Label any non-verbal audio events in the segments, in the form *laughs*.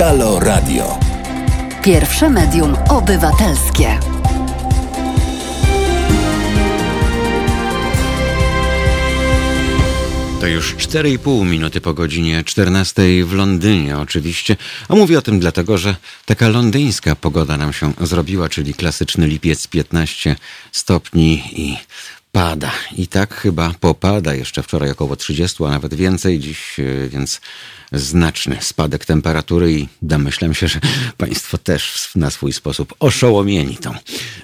Halo Radio. Pierwsze medium obywatelskie. To już 4,5 minuty po godzinie 14 w Londynie oczywiście. A mówię o tym dlatego, że taka londyńska pogoda nam się zrobiła, czyli klasyczny lipiec 15 stopni i pada. I tak chyba popada jeszcze wczoraj około 30, a nawet więcej dziś, e, więc znaczny spadek temperatury i domyślam się, że *laughs* Państwo też na swój sposób oszołomieni tą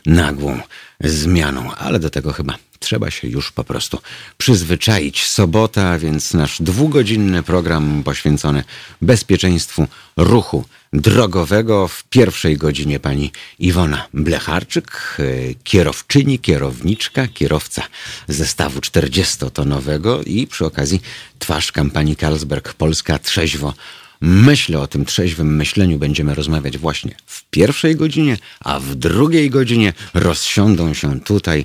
nagłą zmianą, ale do tego chyba trzeba się już po prostu przyzwyczaić. Sobota, więc nasz dwugodzinny program poświęcony bezpieczeństwu ruchu drogowego. W pierwszej godzinie pani Iwona Blecharczyk, e, kierowczyni, kierowniczka, kierowca zestawu 40-tonowego i przy okazji twarz kampanii Carlsberg Polska Trzeźwo Myślę o tym trzeźwym myśleniu będziemy rozmawiać właśnie w pierwszej godzinie, a w drugiej godzinie rozsiądą się tutaj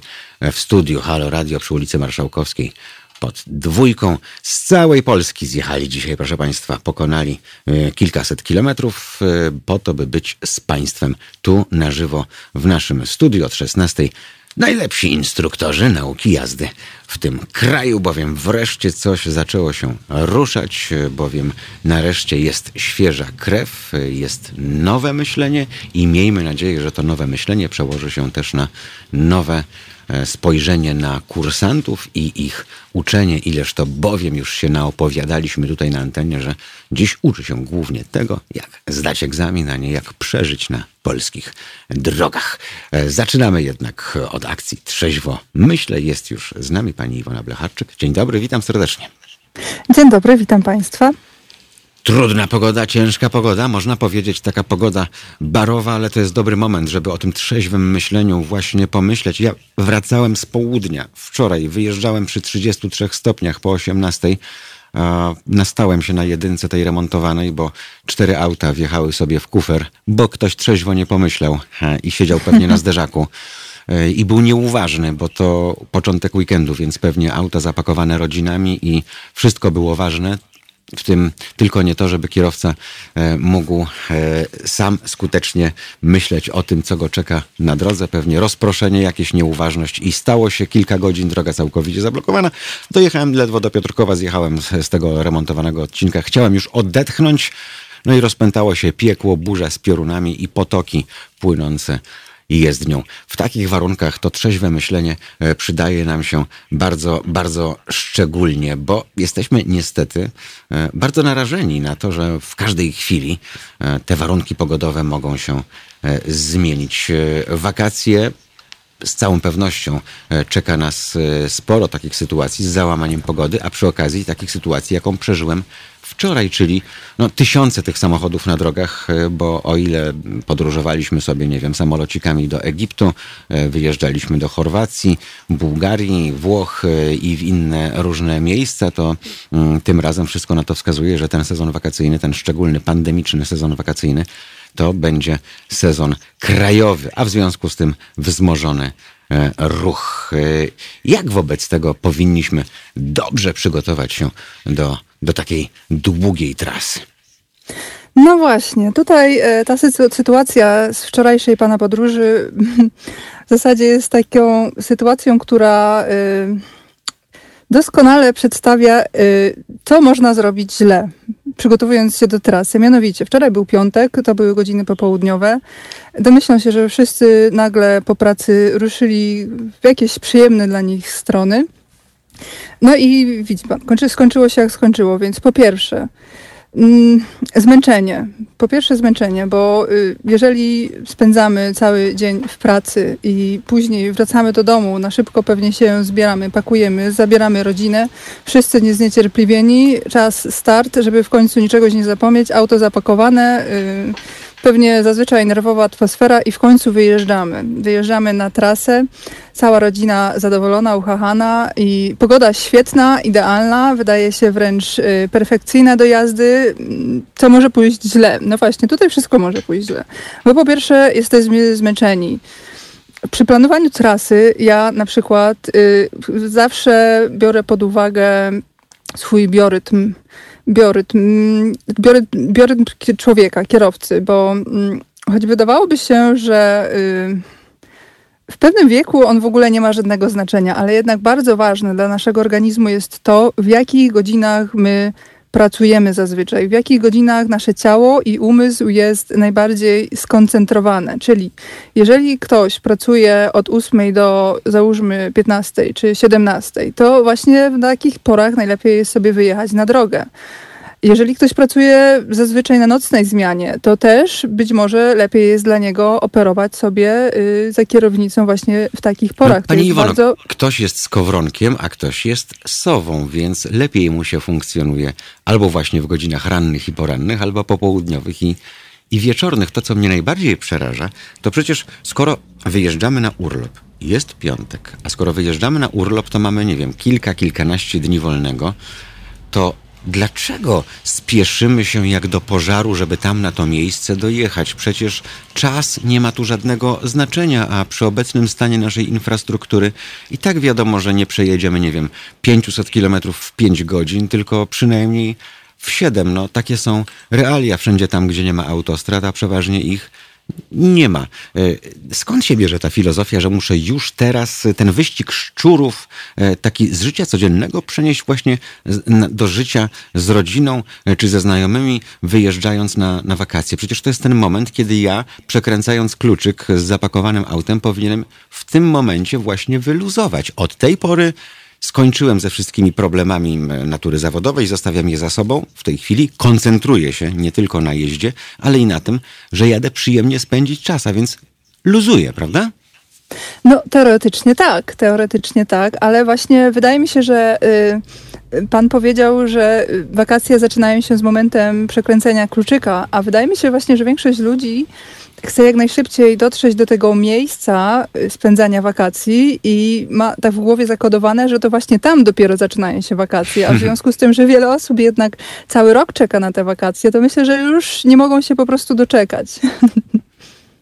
w studiu Halo Radio przy ulicy Marszałkowskiej pod dwójką. Z całej Polski zjechali dzisiaj, proszę Państwa, pokonali e, kilkaset kilometrów e, po to, by być z Państwem tu na żywo w naszym studiu od 16 Najlepsi instruktorzy nauki jazdy w tym kraju, bowiem wreszcie coś zaczęło się ruszać, bowiem nareszcie jest świeża krew, jest nowe myślenie i miejmy nadzieję, że to nowe myślenie przełoży się też na nowe E, spojrzenie na kursantów i ich uczenie, ileż to bowiem już się naopowiadaliśmy tutaj na antenie, że dziś uczy się głównie tego, jak zdać egzamin, a nie jak przeżyć na polskich drogach. E, zaczynamy jednak od akcji Trzeźwo Myślę. Jest już z nami pani Iwona Blecharczyk. Dzień dobry, witam serdecznie. Dzień dobry, witam państwa. Trudna pogoda, ciężka pogoda, można powiedzieć taka pogoda barowa, ale to jest dobry moment, żeby o tym trzeźwym myśleniu właśnie pomyśleć. Ja wracałem z południa wczoraj, wyjeżdżałem przy 33 stopniach po 18. Nastałem się na jedynce tej remontowanej, bo cztery auta wjechały sobie w kufer, bo ktoś trzeźwo nie pomyślał i siedział pewnie na *laughs* zderzaku e, i był nieuważny, bo to początek weekendu, więc pewnie auta zapakowane rodzinami i wszystko było ważne w tym tylko nie to, żeby kierowca e, mógł e, sam skutecznie myśleć o tym, co go czeka na drodze. Pewnie rozproszenie, jakieś nieuważność i stało się kilka godzin, droga całkowicie zablokowana. Dojechałem ledwo do Piotrkowa, zjechałem z, z tego remontowanego odcinka. Chciałem już odetchnąć, no i rozpętało się piekło, burza z piorunami i potoki płynące i jezdnią. W takich warunkach to trzeźwe myślenie e, przydaje nam się bardzo, bardzo szczególnie, bo jesteśmy niestety e, bardzo narażeni na to, że w każdej chwili e, te warunki pogodowe mogą się zmienić. Wakacje z całą pewnością czeka nas sporo takich sytuacji z załamaniem pogody, a przy okazji takich sytuacji, jaką przeżyłem wczoraj, czyli no, tysiące tych samochodów na drogach, e, bo o ile podróżowaliśmy sobie, nie wiem, samolocikami do Egiptu, e, wyjeżdżaliśmy do Chorwacji, Bułgarii, Włoch e, i w inne różne miejsca, to mm, tym razem wszystko na to wskazuje, że ten sezon wakacyjny, ten szczególny pandemiczny sezon wakacyjny, to będzie sezon krajowy, a w związku z tym wzmożony ruch. Jak wobec tego powinniśmy dobrze przygotować się do do takiej długiej trasy. No właśnie, tutaj e, ta sytuacja z wczorajszej pana podróży *laughs* w zasadzie jest taką sytuacją, która e, doskonale przedstawia, e, co można zrobić źle, przygotowując się do trasy. Mianowicie, wczoraj był piątek, to były godziny popołudniowe. Domyślam się, że wszyscy nagle po pracy ruszyli w jakieś przyjemne dla nich strony. No i widzi pan, skończyło się jak skończyło, więc po pierwsze zmęczenie. Po pierwsze zmęczenie, bo y, jeżeli spędzamy cały dzień w pracy i później wracamy do domu, na szybko pewnie się zbieramy, pakujemy, zabieramy rodzinę, wszyscy niezniecierpliwieni, czas start, żeby w końcu niczego nie zapomnieć, auto zapakowane, y, pewnie zazwyczaj nerwowa atmosfera i w końcu wyjeżdżamy. Wyjeżdżamy na trasę, cała rodzina zadowolona, uchachana i pogoda świetna, idealna, wydaje się wręcz y, perfekcyjna do jazdy. Co może pójść źle? No właśnie, tutaj wszystko może pójść źle. Bo po pierwsze jesteśmy zmęczeni. Przy planowaniu trasy ja na przykład y, zawsze biorę pod uwagę swój biorytm biorytm, biorytm, biorytm człowieka, kierowcy, bo mm, choć wydawałoby się, że y, w pewnym wieku on w ogóle nie ma żadnego znaczenia, ale jednak bardzo ważne dla naszego organizmu jest to, w jakich godzinach my pracujemy zazwyczaj, w jakich godzinach nasze ciało i umysł jest najbardziej skoncentrowane. Czyli jeżeli ktoś pracuje od 8 do załóżmy 15 czy 17, to właśnie w takich porach najlepiej jest sobie wyjechać na drogę. Jeżeli ktoś pracuje zazwyczaj na nocnej zmianie, to też być może lepiej jest dla niego operować sobie y, za kierownicą właśnie w takich porach. No, pani Iwono, bardzo... ktoś jest skowronkiem, a ktoś jest sową, więc lepiej mu się funkcjonuje albo właśnie w godzinach rannych i porannych, albo popołudniowych i, i wieczornych. To, co mnie najbardziej przeraża, to przecież skoro wyjeżdżamy na urlop, jest piątek, a skoro wyjeżdżamy na urlop, to mamy, nie wiem, kilka, kilkanaście dni wolnego, to Dlaczego spieszymy się jak do pożaru, żeby tam na to miejsce dojechać? Przecież czas nie ma tu żadnego znaczenia, a przy obecnym stanie naszej infrastruktury i tak wiadomo, że nie przejedziemy, nie wiem, 500 kilometrów w 5 godzin, tylko przynajmniej w 7. No, takie są realia wszędzie tam, gdzie nie ma autostrad, a przeważnie ich nie ma. E, skąd się bierze ta filozofia, że muszę już teraz ten wyścig szczurów, e, taki z życia codziennego, przenieść właśnie do życia z rodziną e, czy ze znajomymi, wyjeżdżając na, na wakacje? Przecież to jest ten moment, kiedy ja, przekręcając kluczyk z zapakowanym autem, powinienem w tym momencie właśnie wyluzować. Od tej pory Skończyłem ze wszystkimi problemami natury zawodowej, zostawiam je za sobą. W tej chwili koncentruję się nie tylko na jeździe, ale i na tym, że jadę przyjemnie spędzić czas, a więc luzuję, prawda? No, teoretycznie tak, teoretycznie tak, ale właśnie wydaje mi się, że y, pan powiedział, że wakacje zaczynają się z momentem przekręcenia kluczyka, a wydaje mi się właśnie, że większość ludzi chce jak najszybciej dotrzeć do tego miejsca y, spędzania wakacji i ma tak w głowie zakodowane, że to właśnie tam dopiero zaczynają się wakacje, a w *laughs* związku z tym, że wiele osób jednak cały rok czeka na te wakacje, to myślę, że już nie mogą się po prostu doczekać. *laughs*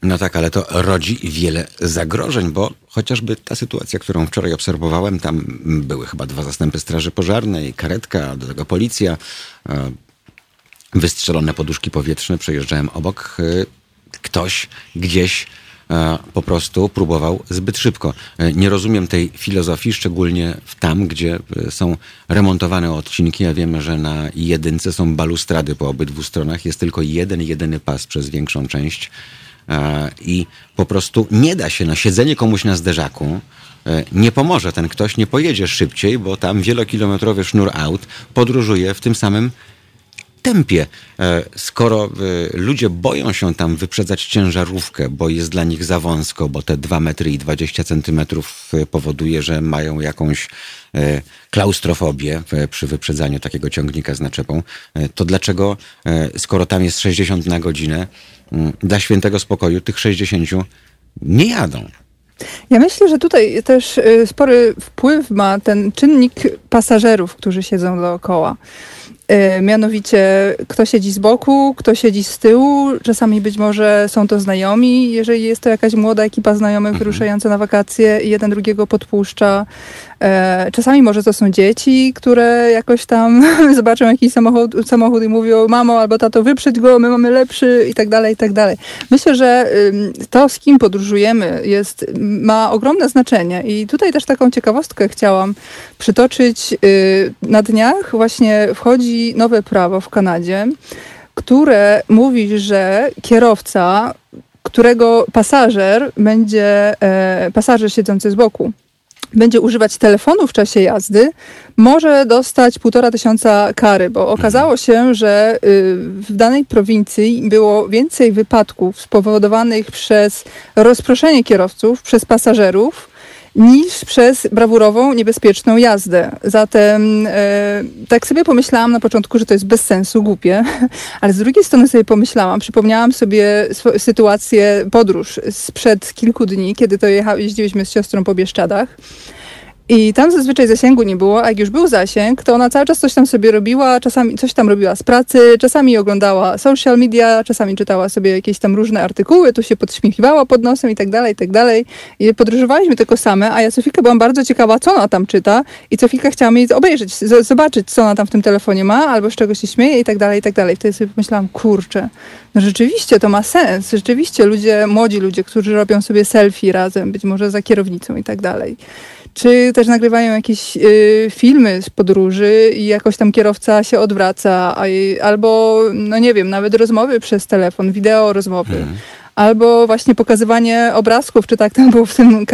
No tak, ale to rodzi wiele zagrożeń, bo chociażby ta sytuacja, którą wczoraj obserwowałem, tam były chyba dwa zastępy straży pożarnej, karetka, do tego policja, e, wystrzelone poduszki powietrzne, przejeżdżałem obok. E, ktoś gdzieś e, po prostu próbował zbyt szybko. Nie rozumiem tej filozofii, szczególnie w tam, gdzie są remontowane odcinki. Ja wiem, że na jedynce są balustrady po obydwu stronach. Jest tylko jeden, jedyny pas przez większą część. I po prostu nie da się na siedzenie komuś na zderzaku. Nie pomoże. Ten ktoś nie pojedzie szybciej, bo tam wielokilometrowy sznur aut podróżuje w tym samym tempie. E, skoro e, ludzie boją się tam wyprzedzać ciężarówkę, bo jest dla nich za wąsko, bo te 2 metry i 20 centymetrów e, powoduje, że mają jakąś klaustrofobię przy wyprzedzaniu takiego ciągnika z naczepą, to dlaczego, skoro tam jest 60 na godzinę, dla świętego spokoju tych 60 nie jadą? Ja myślę, że tutaj też spory wpływ ma ten czynnik pasażerów, którzy siedzą dookoła. E, mianowicie, kto siedzi z boku, kto siedzi z tyłu. Czasami być może są to znajomi, jeżeli jest to jakaś młoda ekipa znajomych mhm. wyruszająca na wakacje i jeden drugiego podpuszcza. E, czasami może to są dzieci, które jakoś tam *laughs* zobaczą jakiś samochód, samochód i mówią mamo albo tato wyprzedź go, my mamy lepszy i tak dalej, i tak dalej. Myślę, że to z kim podróżujemy jest, ma ogromne znaczenie i tutaj też taką ciekawostkę chciałam przytoczyć. Y, na dniach właśnie wchodzi nowe prawo w Kanadzie, które mówi, że kierowca którego pasażer będzie, e, pasażer siedzący z boku, będzie używać telefonu w czasie jazdy, może dostać półtora tysiąca kary, bo okazało się, że y, w danej prowincji było więcej wypadków spowodowanych przez rozproszenie kierowców, przez pasażerów, niż przez brawurową, niebezpieczną jazdę. Zatem e, tak sobie pomyślałam na początku, że to jest bez sensu, głupie, *laughs* ale z drugiej strony sobie pomyślałam, przypomniałam sobie sytuację, podróż sprzed kilku dni, kiedy to jecha, jeździłyśmy z siostrą po Bieszczadach I tam zazwyczaj zasięgu nie było, a jak już był zasięg, to ona cały czas coś tam sobie robiła, czasami coś tam robiła z pracy, czasami oglądała social media, czasami czytała sobie jakieś tam różne artykuły, tu się podśmiechiwała pod nosem i tak dalej, i tak dalej. I podróżowaliśmy tylko same, a ja chwilkę byłam bardzo ciekawa, co ona tam czyta i co chwilkę chciałam jej obejrzeć, zobaczyć, co ona tam w tym telefonie ma, albo z czego się śmieje i tak dalej, i tak dalej. Wtedy sobie pomyślałam, kurczę, no rzeczywiście to ma sens. Rzeczywiście ludzie, młodzi ludzie, którzy robią sobie selfie razem, być może za kierownicą i tak dalej czy też nagrywają jakieś y, filmy z podróży i jakoś tam kierowca się odwraca, a, albo, no nie wiem, nawet rozmowy przez telefon, wideo rozmowy. Hmm. Albo właśnie pokazywanie obrazków, czy tak tam było w tym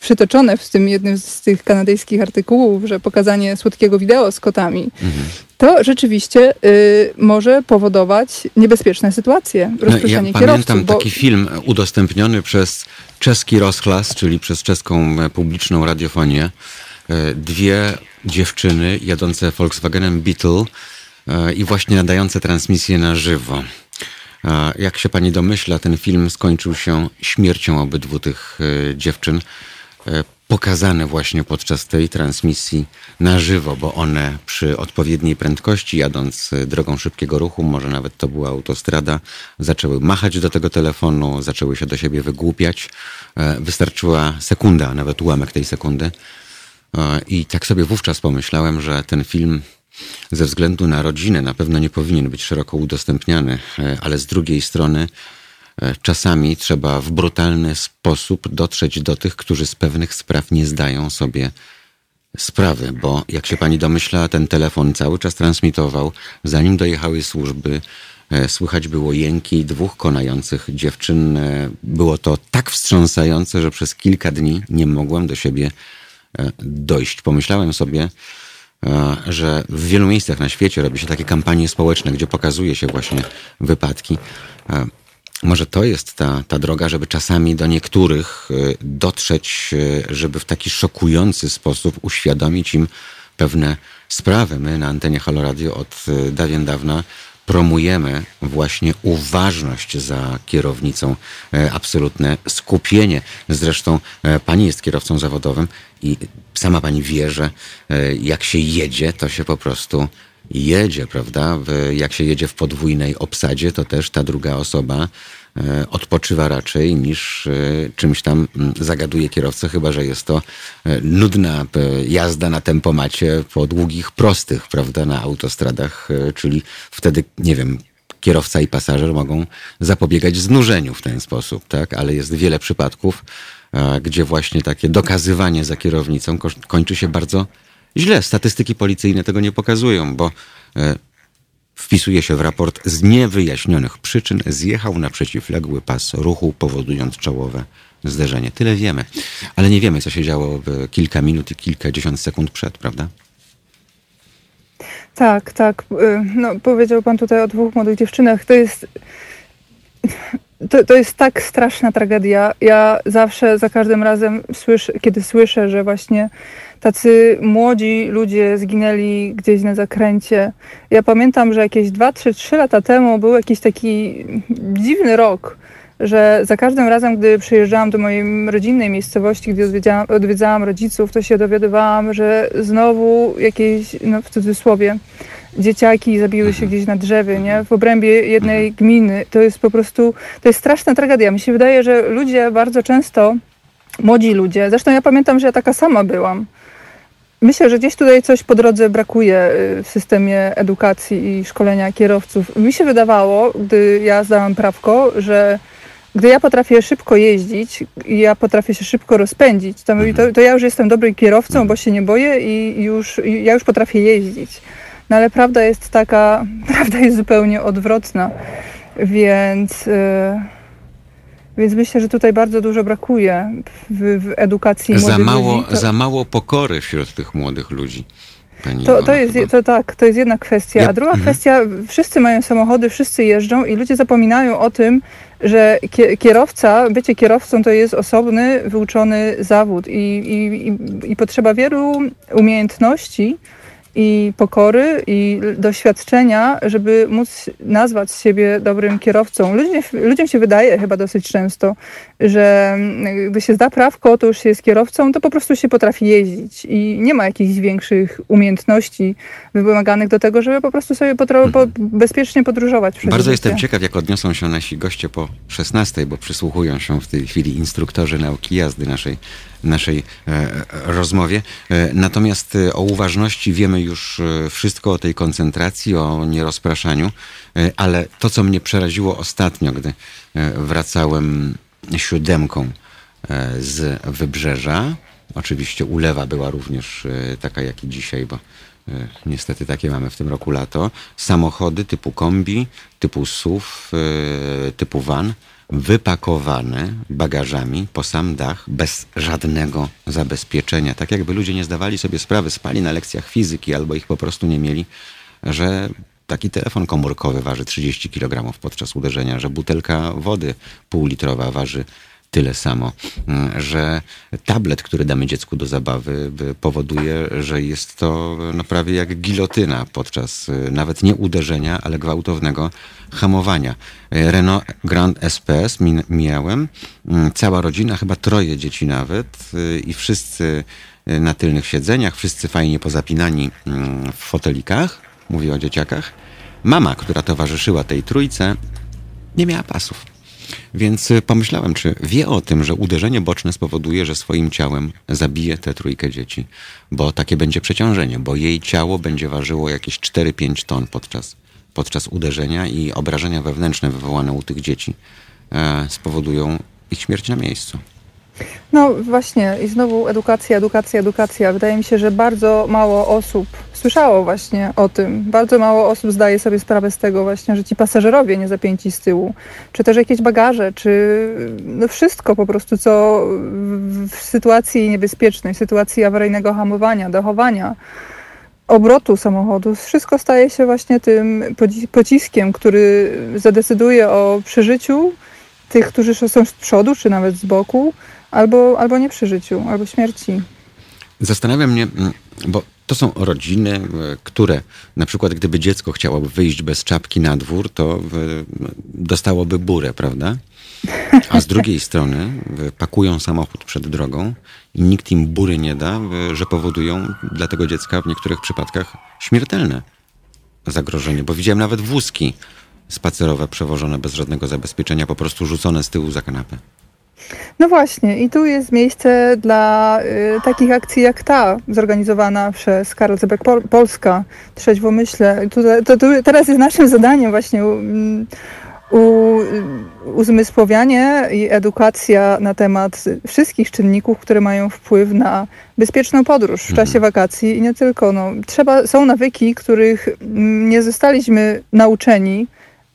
przytoczone w tym jednym z tych kanadyjskich artykułów, że pokazanie słodkiego wideo z kotami. Mhm to rzeczywiście y, może powodować niebezpieczne sytuacje, rozproszenie ja kierowców. Pamiętam bo... taki film udostępniony przez czeski rozklas, czyli przez czeską publiczną radiofonię. E, dwie dziewczyny jadące Volkswagenem Beetle e, i właśnie nadające transmisję na żywo. E, jak się pani domyśla, ten film skończył się śmiercią obydwu tych dziewczyn pokazane właśnie podczas tej transmisji na żywo, bo one przy odpowiedniej prędkości, jadąc drogą szybkiego ruchu, może nawet to była autostrada, zaczęły machać do tego telefonu, zaczęły się do siebie wygłupiać. E, wystarczyła sekunda, nawet ułamek tej sekundy. E, I tak sobie wówczas pomyślałem, że ten film ze względu na rodzinę na pewno nie powinien być szeroko udostępniany, e, ale z drugiej strony E, czasami trzeba w brutalny sposób dotrzeć do tych, którzy z pewnych spraw nie zdają sobie sprawy, bo jak się pani domyśla, ten telefon cały czas transmitował, zanim dojechały służby. E, słychać było jęki dwóch konających dziewczyn. Było to tak wstrząsające, że przez kilka dni nie mogłem do siebie dojść. Pomyślałem sobie, że w wielu miejscach na świecie robi się takie kampanie społeczne, gdzie pokazuje się właśnie wypadki. Może to jest ta, ta droga, żeby czasami do niektórych y, dotrzeć, y, żeby w taki szokujący sposób uświadomić im pewne sprawy. My na antenie Halo Radio od y, dawien dawna promujemy właśnie uważność za kierownicą, absolutne skupienie. Zresztą pani jest kierowcą zawodowym i sama pani wie, że jak się jedzie, to się po prostu jedzie, prawda? Jak się jedzie w podwójnej obsadzie, to też ta druga osoba e, odpoczywa raczej niż e, czymś tam mm, zagaduje kierowcę, chyba że jest to e, nudna jazda na tempomacie po długich, prostych, prawda, na autostradach, czyli wtedy, nie wiem, kierowca i pasażer mogą zapobiegać znużeniu w ten sposób, tak? Ale jest wiele przypadków, gdzie właśnie takie dokazywanie za kierownicą kończy się bardzo źle. Statystyki policyjne tego nie pokazują, bo e, wpisuje się w raport z niewyjaśnionych przyczyn zjechał na przeciwległy pas ruchu, powodując czołowe zderzenie. Tyle wiemy, ale nie wiemy, co się działo kilka minut i kilkadziesiąt sekund przed, prawda? Tak, tak. E, no, powiedział pan tutaj o dwóch młodych dziewczynach. To jest. To, to jest tak straszna tragedia. Ja zawsze, za każdym razem, słyszę, kiedy słyszę, że właśnie tacy młodzi ludzie zginęli gdzieś na zakręcie. Ja pamiętam, że jakieś 2, 3, 3 lata temu był jakiś taki dziwny rok, że za każdym razem, gdy przyjeżdżałam do mojej rodzinnej miejscowości, gdzie odwiedzałam, odwiedzałam rodziców, to się dowiadywałam, że znowu jakieś, no w cudzysłowie, dzieciaki zabiły się gdzieś na drzewie, nie? W obrębie jednej gminy. To jest po prostu, to jest straszna tragedia. Mi się wydaje, że ludzie bardzo często, młodzi ludzie, zresztą ja pamiętam, że ja taka sama byłam, Myślę, że gdzieś tutaj coś po drodze brakuje y, w systemie edukacji i szkolenia kierowców. Mi się wydawało, gdy ja zdałam prawko, że gdy ja potrafię szybko jeździć i ja potrafię się szybko rozpędzić, to, to, to, ja już jestem dobrym kierowcą, bo się nie boję i już, i ja już potrafię jeździć. No ale prawda jest taka, *laughs* prawda jest zupełnie odwrotna. Więc... Yy, więc myślę, że tutaj bardzo dużo brakuje w, w edukacji za mało, ludzi. To... Za mało pokory wśród tych młodych ludzi. to, to, jest, to tak, to jest jedna kwestia. A druga mhm. kwestia, wszyscy mają samochody, wszyscy jeżdżą i ludzie zapominają o tym, że kierowca, bycie kierowcą to jest osobny, wyuczony zawód i, i, i, i potrzeba wielu umiejętności i pokory i doświadczenia, żeby móc nazwać siebie dobrym kierowcą. Ludziom, ludziom się wydaje chyba dosyć często, że gdy się zda prawko, to już się jest kierowcą, to po prostu się potrafi jeździć i nie ma jakichś większych umiejętności wymaganych do tego, żeby po prostu sobie potro- po, bezpiecznie podróżować. Bardzo życie. jestem ciekaw, jak odniosą się nasi goście po 16, bo przysłuchują się w tej chwili instruktorzy nauki jazdy naszej, naszej e, rozmowie. E, natomiast e, o uważności wiemy już wszystko, o tej koncentracji, o nierozpraszaniu, ale to, co mnie przeraziło ostatnio, gdy wracałem siódemką z wybrzeża, oczywiście ulewa była również taka jak i dzisiaj, bo niestety takie mamy w tym roku lato, samochody typu kombi, typu SUV, typu van, wypakowane bagażami po sam dach, bez żadnego zabezpieczenia. Tak jakby ludzie nie zdawali sobie sprawy, spali na lekcjach fizyki albo ich po prostu nie mieli, że taki telefon komórkowy waży 30 kg podczas uderzenia, że butelka wody półlitrowa waży tyle samo, mm, że tablet, który damy dziecku do zabawy, powoduje, że jest to no, prawie jak gilotyna podczas y, nawet nie uderzenia, ale gwałtownego hamowania. Renault Grand SPS mi- miałem, mm, cała rodzina, chyba troje dzieci nawet y, i wszyscy y, na tylnych siedzeniach, wszyscy fajnie pozapinani mm, w fotelikach, mówię o dzieciakach. Mama, która towarzyszyła tej trójce, nie miała pasów. Więc y, pomyślałem, czy wie o tym, że uderzenie boczne spowoduje, że swoim ciałem zabije tę trójkę dzieci, bo takie będzie przeciążenie, bo jej ciało będzie ważyło jakieś 4-5 ton podczas, podczas uderzenia i obrażenia wewnętrzne wywołane u tych dzieci e, spowodują ich śmierć na miejscu. No właśnie i znowu edukacja, edukacja, edukacja. Wydaje mi się, że bardzo mało osób słyszało właśnie o tym. Bardzo mało osób zdaje sobie sprawę z tego właśnie, że ci pasażerowie nie zapięci z tyłu, czy też jakieś bagaże, czy no wszystko po prostu, co w, sytuacji niebezpiecznej, w sytuacji awaryjnego hamowania, dochowania, obrotu samochodu, wszystko staje się właśnie tym pociskiem, który zadecyduje o przeżyciu tych, którzy są z przodu, czy nawet z boku, albo, albo nie przy życiu, albo śmierci. Zastanawia mnie, mm, bo to są rodziny, e, które na przykład gdyby dziecko chciałoby wyjść bez czapki na dwór, to e, dostałoby burę, prawda? A z drugiej *laughs* strony e, pakują samochód przed drogą i nikt im bury nie da, że powodują dla tego dziecka w niektórych przypadkach śmiertelne zagrożenie. Bo widziałem nawet wózki spacerowe przewożone bez żadnego zabezpieczenia, po prostu rzucone z tyłu za kanapę. No właśnie, i tu jest miejsce dla y, takich akcji jak ta, zorganizowana przez Karol Zebek Pol Polska, Trzeźwo Myślę. Tu, to, tu, teraz jest naszym zadaniem właśnie um, u, uzmysłowianie i edukacja na temat wszystkich czynników, które mają wpływ na bezpieczną podróż w czasie wakacji i nie tylko. No, trzeba, są nawyki, których mm, nie zostaliśmy nauczeni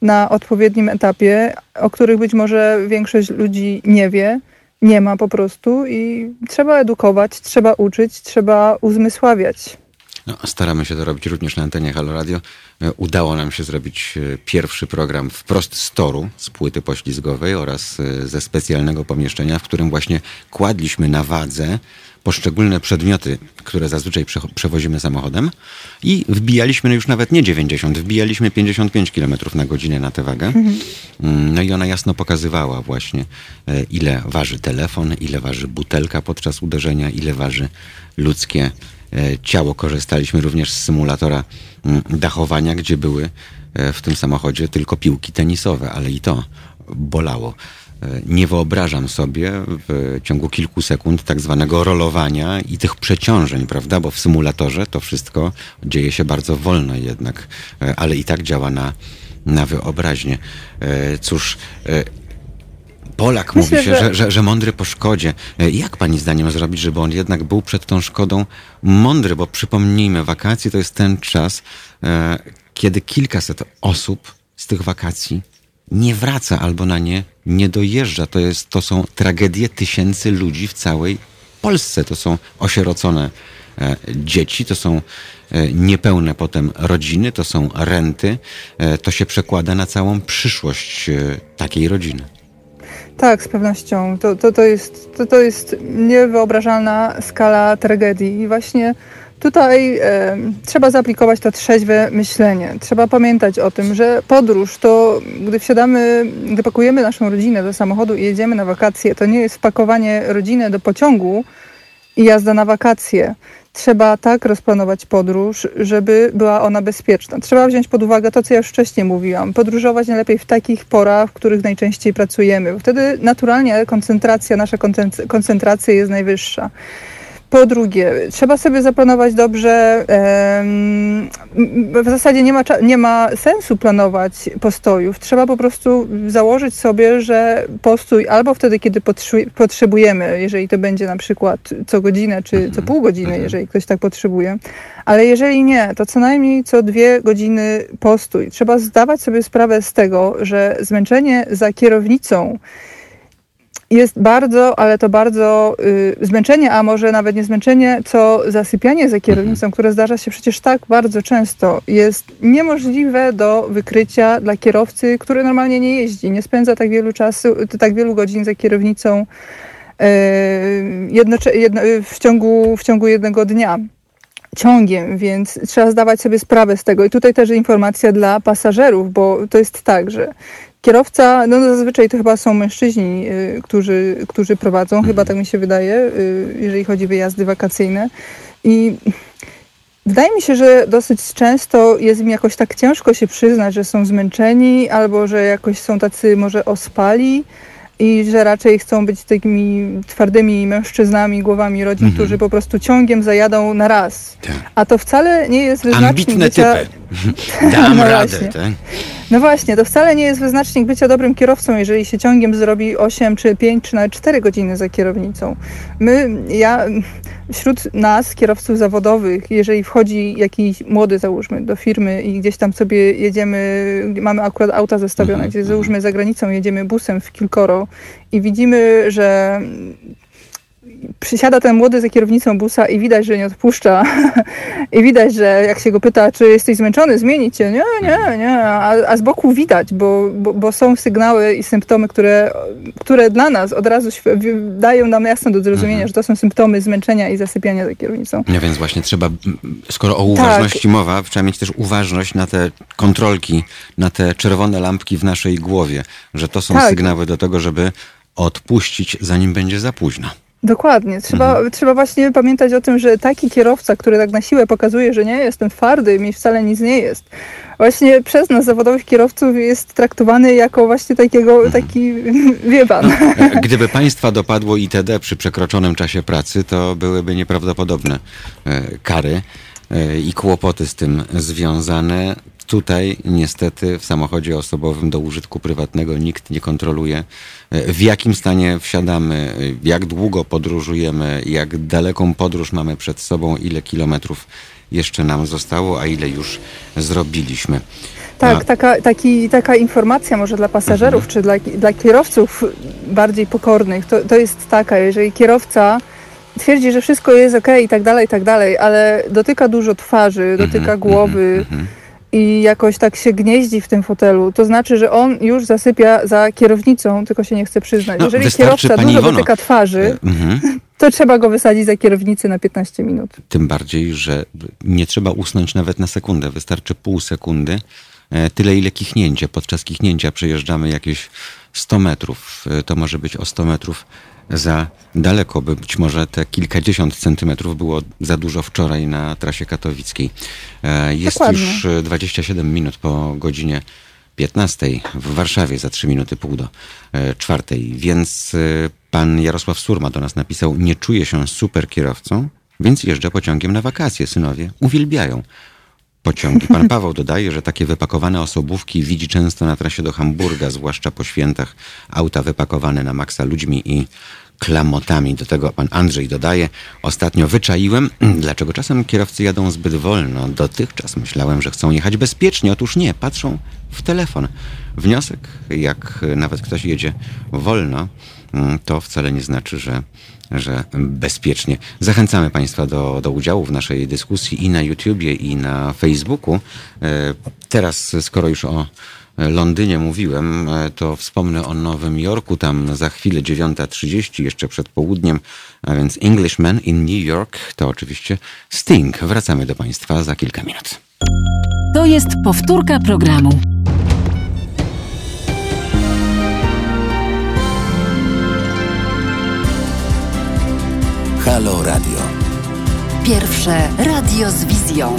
na odpowiednim etapie, o których być może większość ludzi nie wie, nie ma po prostu i trzeba edukować, trzeba uczyć, trzeba uzmysławiać. No, staramy się to robić również na antenie Halo Radio. E, Udało nam się zrobić e, pierwszy program wprost z toru, z płyty poślizgowej oraz e, ze specjalnego pomieszczenia, w którym właśnie kładliśmy na wadze poszczególne przedmioty, które zazwyczaj prze- przewozimy samochodem i wbijaliśmy już nawet nie 90, wbijaliśmy 55 km na godzinę na tę wagę. Mm, No i ona jasno pokazywała właśnie, e, ile waży telefon, ile waży butelka podczas uderzenia, ile waży ludzkie e, ciało. Korzystaliśmy również z symulatora mm, dachowania, gdzie były e, w tym samochodzie tylko piłki tenisowe, ale i to bolało. Nie wyobrażam sobie w ciągu kilku sekund tak zwanego rolowania i tych przeciążeń, prawda? Bo w symulatorze to wszystko dzieje się bardzo wolno jednak, e, ale i tak działa na, na wyobraźnię. E, Cóż, e, Polak Myślę, mówi się, że- że, że, mądry po szkodzie. Jak pani zdaniem zrobić, żeby on jednak był przed tą szkodą mądry? Bo przypomnijmy, wakacje to jest ten czas, kiedy kilkaset osób z tych wakacji nie wraca albo na nie nie dojeżdża. To, jest, to są tragedie tysięcy ludzi w całej Polsce. To są osierocone e, dzieci, to są e, niepełne potem rodziny, to są renty. E, to się przekłada na całą przyszłość takiej rodziny. Tak, z pewnością. To, to, to, jest, to, to jest niewyobrażalna skala tragedii. I właśnie tutaj e, trzeba zaaplikować to trzeźwe myślenie. Trzeba pamiętać o tym, że podróż to, gdy wsiadamy, gdy pakujemy naszą rodzinę do samochodu i jedziemy na wakacje, to nie jest wpakowanie rodziny do pociągu i jazda na wakacje. Trzeba tak rozplanować podróż, żeby była ona bezpieczna. Trzeba wziąć pod uwagę to, co ja już wcześniej mówiłam. Podróżować najlepiej w takich porach, w których najczęściej pracujemy. Wtedy naturalnie koncentracja, nasza koncentracja jest najwyższa. Po drugie, trzeba sobie zaplanować dobrze. W zasadzie nie ma, nie ma sensu planować postojów. Trzeba po prostu założyć sobie, że postój albo wtedy, kiedy potrzebujemy, jeżeli to będzie na przykład co godzinę czy co pół godziny, jeżeli ktoś tak potrzebuje, ale jeżeli nie, to co najmniej co dwie godziny postój. Trzeba zdawać sobie sprawę z tego, że zmęczenie za kierownicą jest bardzo, ale to bardzo y, zmęczenie, a może nawet nie zmęczenie, co zasypianie za kierownicą, które zdarza się przecież tak bardzo często, jest niemożliwe do wykrycia dla kierowcy, który normalnie nie jeździ, nie spędza tak wielu czasu, tak wielu godzin za kierownicą y, jedno, jedno, w, ciągu, w ciągu jednego dnia ciągiem, więc trzeba zdawać sobie sprawę z tego. I tutaj też informacja dla pasażerów, bo to jest tak, że Kierowca, no zazwyczaj to chyba są mężczyźni, y, którzy, którzy prowadzą, chyba mhm. tak mi się wydaje, y, jeżeli chodzi o wyjazdy wakacyjne. I wydaje mi się, że dosyć często jest im jakoś tak ciężko się przyznać, że są zmęczeni albo że jakoś są tacy może ospali i że raczej chcą być takimi twardymi mężczyznami, głowami rodzin, mhm. którzy po prostu ciągiem zajadą na raz. Tak. A to wcale nie jest wyznacznik Ambitne bycia... typy. *laughs* Dam no radę. Tak? No właśnie, to wcale nie jest wyznacznik bycia dobrym kierowcą, jeżeli się ciągiem zrobi 8 czy 5 czy nawet 4 godziny za kierownicą. My, ja, wśród nas, kierowców zawodowych, jeżeli wchodzi jakiś młody, załóżmy, do firmy i gdzieś tam sobie jedziemy, mamy akurat auta zestawione, mhm, gdzie mhm. załóżmy za granicą jedziemy busem w kilkoro i widzimy, że przysiada ten młody za kierownicą busa i widać, że nie odpuszcza. *laughs* I widać, że jak się go pyta, czy jesteś zmęczony, zmienić cię. Nie, nie, nie. A, a z boku widać, bo, bo, bo, są sygnały i symptomy, które, które dla nas od razu dają nam jasno do zrozumienia, mhm. że to są symptomy zmęczenia i zasypiania za kierownicą. No więc właśnie trzeba, skoro o uważności tak. mowa, trzeba mieć też uważność na te kontrolki, na te czerwone lampki w naszej głowie, że to są tak. sygnały do tego, żeby odpuścić, zanim będzie za późno. Dokładnie. Trzeba, mhm. trzeba właśnie pamiętać o tym, że taki kierowca, który tak na siłę pokazuje, że nie, jestem twardy, mi wcale nic nie jest, właśnie przez nas, zawodowych kierowców, jest traktowany jako właśnie takiego, mhm. taki *laughs* wie pan. No, gdyby państwa dopadło ITD przy przekroczonym czasie pracy, to byłyby nieprawdopodobne e, kary e, i kłopoty z tym związane. Tutaj niestety w samochodzie osobowym do użytku prywatnego nikt nie kontroluje, e, w jakim stanie wsiadamy, jak długo podróżujemy, jak daleką podróż mamy przed sobą, ile kilometrów jeszcze nam zostało, a ile już zrobiliśmy. Tak, no. taka, taki, taka informacja może dla pasażerów mhm. czy dla, dla kierowców bardziej pokornych, to, to jest taka, jeżeli kierowca twierdzi, że wszystko jest ok i tak dalej, i tak dalej, ale dotyka dużo twarzy, dotyka mhm, głowy, mhm, i jakoś tak się gnieździ w tym fotelu, to znaczy, że on już zasypia za kierownicą, tylko się nie chce przyznać. No, Jeżeli kierowca dużo Iwono, dotyka twarzy, e, mhm. *laughs* to trzeba go wysadzić za kierownicę na 15 minut. Tym bardziej, że nie trzeba usnąć nawet na sekundę, wystarczy pół sekundy, e, tyle ile kichnięcie. Podczas kichnięcia przejeżdżamy jakieś 100 metrów. E, to może być o 100 metrów za daleko, by być może te kilkadziesiąt centymetrów było za dużo wczoraj na trasie katowickiej. E, jest Dokładnie. już 27 minut po godzinie 15 w Warszawie za 3 minuty pół do e, czwartej, więc e, pan Jarosław Surma do nas napisał, nie czuję się super kierowcą, więc jeżdżę pociągiem na wakacje. Synowie uwielbiają pociągi. Pan Paweł dodaje, że takie wypakowane osobówki widzi często na trasie do Hamburga, zwłaszcza po świętach. Auta wypakowane na maksa ludźmi i klamotami. Do tego pan Andrzej dodaje, ostatnio wyczaiłem, *clears throat* dlaczego czasem kierowcy jadą zbyt wolno. Dotychczas myślałem, że chcą jechać bezpiecznie. Otóż nie, patrzą w telefon. Wniosek, jak nawet ktoś jedzie wolno, mm, to wcale nie znaczy, że że bezpiecznie. Zachęcamy Państwa do, do udziału w naszej dyskusji i na YouTubie, i na Facebooku. E, teraz, skoro już o Londynie mówiłem, e, to wspomnę o Nowym Jorku, tam za chwilę 9.30, jeszcze przed południem, a więc Englishman in New York, to oczywiście Sting. Wracamy do Państwa za kilka minut. To jest powtórka programu. Halo Radio. Pierwsze radio z wizją.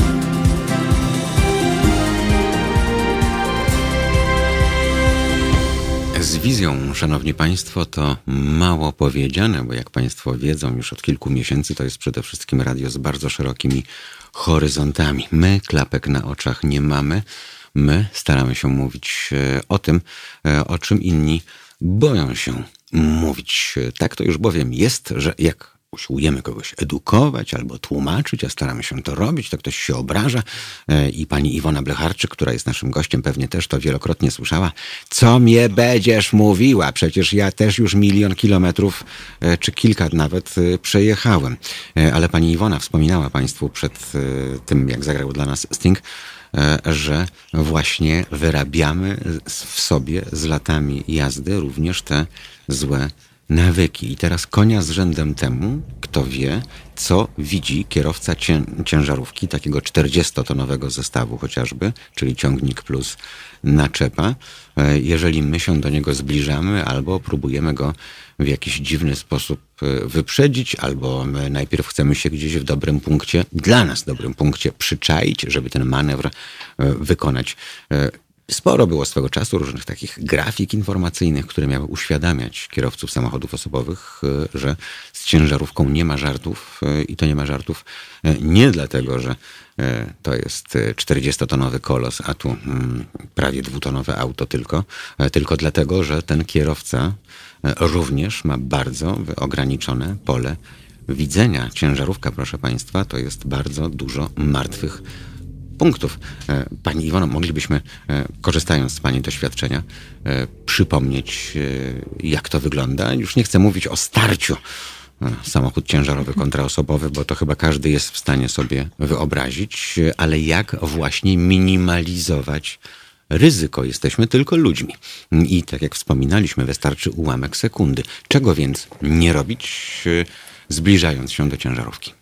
Z wizją, szanowni państwo, to mało powiedziane, bo jak państwo wiedzą, już od kilku miesięcy to jest przede wszystkim radio z bardzo szerokimi horyzontami. My klapek na oczach nie mamy. My staramy się mówić e, o tym, e, o czym inni boją się mówić. Tak to już bowiem jest, że jak usiłujemy kogoś edukować albo tłumaczyć, a staramy się to robić, to ktoś się obraża. E, I pani Iwona Blecharczyk, która jest naszym gościem, pewnie też to wielokrotnie słyszała. Co mnie będziesz mówiła? Przecież ja też już milion kilometrów, e, czy kilka nawet e, przejechałem. Ale pani Iwona wspominała państwu przed tym, jak zagrał dla nas Sting, że właśnie wyrabiamy w sobie z latami jazdy również te złe nawyki. I teraz konia z rzędem temu, kto wie, co widzi kierowca cię ciężarówki, takiego 40-tonowego zestawu chociażby, czyli ciągnik plus naczepa, e, jeżeli my się do niego zbliżamy albo próbujemy go w jakiś dziwny sposób e, wyprzedzić, albo my najpierw chcemy się gdzieś w dobrym punkcie, dla nas dobrym punkcie przyczaić, żeby ten manewr e, wykonać. Sporo było swego czasu różnych takich grafik informacyjnych, które miały uświadamiać kierowców samochodów osobowych, e, że z ciężarówką nie ma żartów e, i to nie ma żartów e, nie dlatego, że to jest 40-tonowy kolos, a tu mm, prawie dwutonowe auto tylko, tylko dlatego, że ten kierowca również ma bardzo ograniczone pole widzenia. Ciężarówka, proszę Państwa, to jest bardzo dużo martwych punktów. E, pani Iwono, moglibyśmy, e, korzystając z Pani doświadczenia, e, przypomnieć, jak to wygląda. Już nie chcę mówić o starciu samochód ciężarowy kontraosobowy, bo to chyba każdy jest w stanie sobie wyobrazić, ale jak właśnie minimalizować ryzyko. Jesteśmy tylko ludźmi. I tak jak wspominaliśmy, wystarczy ułamek sekundy. Czego więc nie robić, zbliżając się do ciężarówki?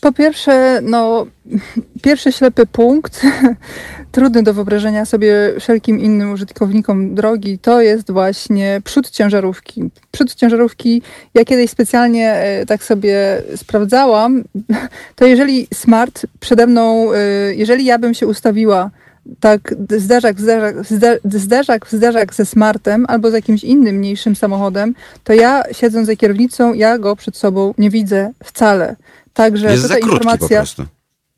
Po pierwsze, no, pierwszy ślepy punkt, *laughs* trudny do wyobrażenia sobie wszelkim innym użytkownikom drogi, to jest właśnie przód ciężarówki. Przód ciężarówki, ja kiedyś specjalnie e, tak sobie sprawdzałam, *laughs* to jeżeli smart przede mną, e, jeżeli ja bym się ustawiła tak zderzak zderzak, zderzak zderzak ze smartem albo z jakimś innym mniejszym samochodem, to ja siedząc za kierownicą, ja go przed sobą nie widzę wcale. Także jest tutaj informacja.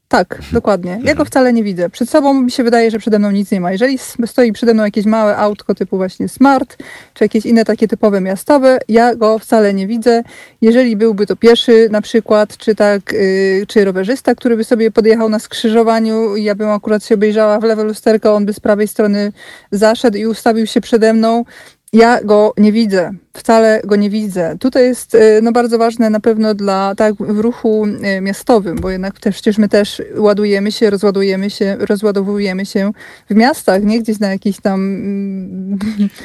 Tak, dokładnie. Ja go mhm. wcale nie widzę. Przed sobą mi się wydaje, że przede mną nic nie ma. Jeżeli stoi przede mną jakieś małe autko typu właśnie Smart, czy jakieś inne takie typowe miastowe, ja go wcale nie widzę. Jeżeli byłby to pieszy na przykład, czy tak, yy, czy rowerzysta, który by sobie podjechał na skrzyżowaniu i ja bym akurat się obejrzała w lewe lusterko, on by z prawej strony zaszedł i ustawił się przede mną, ja go nie widzę, wcale go nie widzę. Tutaj jest y, no, bardzo ważne na pewno dla tak w ruchu y, miastowym, bo jednak też, przecież my też ładujemy się, rozładujemy się, rozładowujemy się w miastach, nie gdzieś na jakichś tam mm,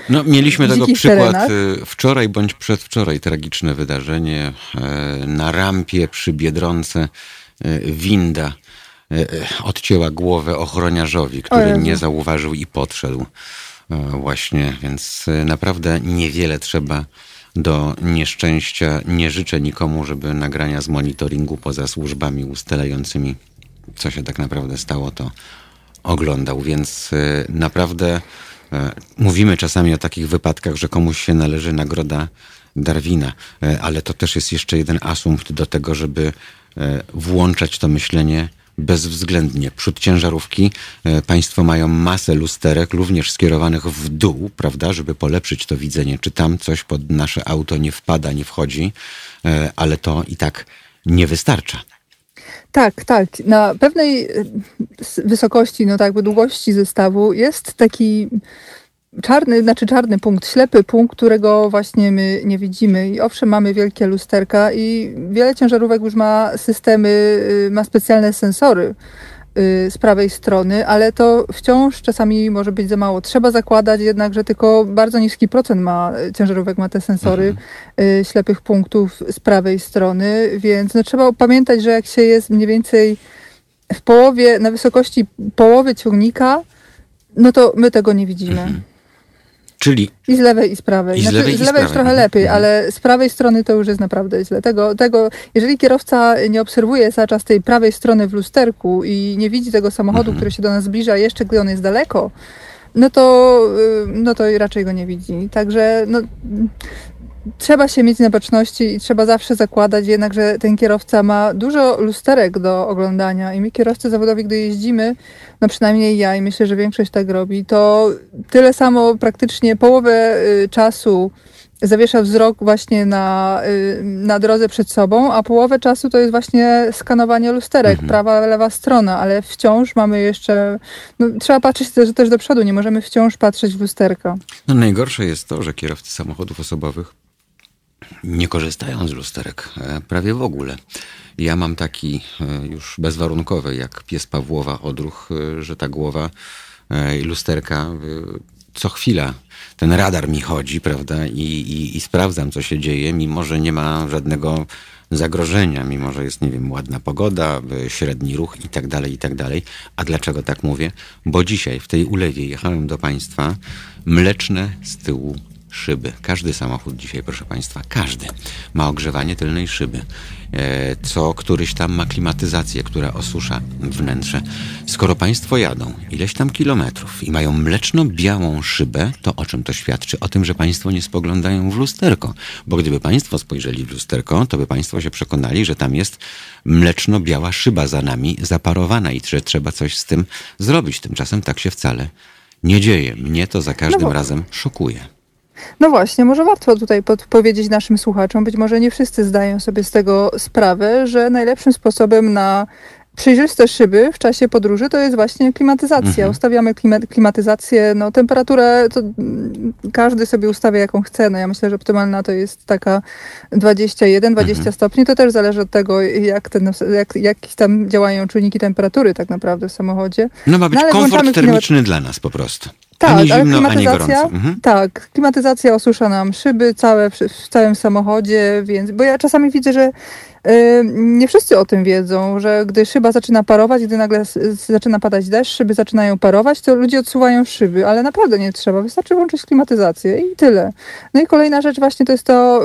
No mieliśmy tego przykład terenach. Y, wczoraj bądź przedwczoraj, tragiczne wydarzenie na rampie przy Biedronce winda odcięła głowę ochroniarzowi, który nie zauważył i podszedł. E, właśnie, więc e, naprawdę niewiele trzeba do nieszczęścia. Nie życzę nikomu, żeby nagrania z monitoringu poza służbami ustalającymi, co się tak naprawdę stało, to oglądał. Więc e, naprawdę mówimy czasami o takich wypadkach, że komuś się należy nagroda Darwina, ale to też jest jeszcze jeden asumpt do tego, żeby włączać to myślenie bezwzględnie. Przód ciężarówki e, państwo mają masę lusterek, również skierowanych w dół, prawda, żeby polepszyć to widzenie, czy tam coś pod nasze auto nie wpada, nie wchodzi, e, ale to i tak nie wystarcza. Tak, tak. Na pewnej e, wysokości, no tak, długości zestawu jest taki czarny, znaczy czarny punkt, ślepy punkt, którego właśnie my nie widzimy. I owszem, mamy wielkie lusterka i wiele ciężarówek już ma systemy, y, ma specjalne sensory y, z prawej strony, ale to wciąż czasami może być za mało. Trzeba zakładać jednak, że tylko bardzo niski procent ma ciężarówek, ma te sensory mhm. ślepych punktów z prawej strony, więc no, trzeba pamiętać, że jak się jest mniej więcej w połowie, na wysokości połowy ciągnika, no to my tego nie widzimy. Mhm. Czyli... I z lewej, i z prawej. I z lewej, znaczy, i z lewej już trochę lepiej, mhm. ale z prawej strony to już jest naprawdę źle. Tego, tego, jeżeli kierowca nie obserwuje cały czas tej prawej strony w lusterku i nie widzi tego samochodu, mhm. który się do nas zbliża, jeszcze gdy on jest daleko, no to, y, no to raczej go nie widzi. Także no, trzeba się mieć na baczności i trzeba zawsze zakładać jednak, że ten kierowca ma dużo lusterek do oglądania i my kierowcy zawodowi, gdy jeździmy, no przynajmniej ja i myślę, że większość tak robi, to tyle samo praktycznie połowę y, czasu zawiesza wzrok właśnie na, y, na drodze przed sobą, a połowę czasu to jest właśnie skanowanie lusterek, mhm. prawa, lewa strona, ale wciąż mamy jeszcze, no, trzeba patrzeć też, też do przodu, nie możemy wciąż patrzeć w lusterka. No najgorsze jest to, że kierowcy samochodów osobowych nie korzystają z lusterek e, prawie w ogóle. Ja mam taki e, już bezwarunkowy, jak pies Pawłowa odruch, e, że ta głowa i lusterka co chwila ten radar mi chodzi, prawda, I, i, i sprawdzam, co się dzieje, mimo że nie ma żadnego zagrożenia, mimo że jest, nie wiem, ładna pogoda, średni ruch i tak dalej, i tak dalej. A dlaczego tak mówię? Bo dzisiaj w tej ulewie jechałem do Państwa mleczne z tyłu szyby. Każdy samochód dzisiaj, proszę Państwa, każdy ma ogrzewanie tylnej szyby. E, co któryś tam ma klimatyzację, która osusza wnętrze. Skoro Państwo jadą ileś tam kilometrów i mają mleczno-białą szybę, to o czym to świadczy? O tym, że Państwo nie spoglądają w lusterko. Bo gdyby Państwo spojrzeli w lusterko, to by Państwo się przekonali, że tam jest mleczno-biała szyba za nami zaparowana i że trzeba coś z tym zrobić. Tymczasem tak się wcale nie dzieje. Mnie to za każdym no razem szokuje. No właśnie, może warto tutaj podpowiedzieć naszym słuchaczom, być może nie wszyscy zdają sobie z tego sprawę, że najlepszym sposobem na przejrzyste szyby w czasie podróży to jest właśnie klimatyzacja. Mhm. Ustawiamy klimatyzację, no temperaturę to mm, każdy sobie ustawia jaką chce. No ja myślę, że optymalna to jest taka 21, 20 mhm. stopni. To też zależy od tego, jak, ten, jak, jak tam działają czujniki temperatury tak naprawdę w samochodzie. No ma być no, komfort termiczny dla nas po prostu. Tak, zimno, ale klimatyzacja, mhm. tak, klimatyzacja osusza nam szyby całe, w, w całym samochodzie, więc, bo ja czasami widzę, że nie wszyscy o tym wiedzą, że gdy szyba zaczyna parować, gdy nagle zaczyna padać deszcz, szyby zaczynają parować, to ludzie odsuwają szyby, ale naprawdę nie trzeba. Wystarczy włączyć klimatyzację i tyle. No i kolejna rzecz właśnie to jest to...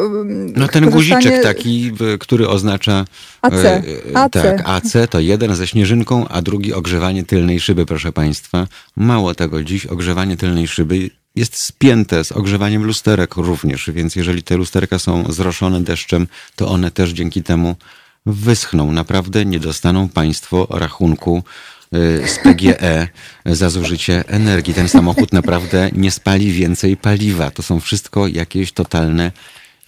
No ten guziczek taki, który oznacza... AC. E, AC. Tak, AC to jeden ze śnieżynką, a drugi ogrzewanie tylnej szyby, proszę Państwa. Mało tego, dziś ogrzewanie tylnej szyby jest spięte z ogrzewaniem lusterek również, więc jeżeli te lusterka są zroszone deszczem, to one też dzięki temu wyschną. Naprawdę nie dostaną Państwo rachunku y, z PGE za zużycie energii. Ten samochód naprawdę nie spali więcej paliwa. To są wszystko jakieś totalne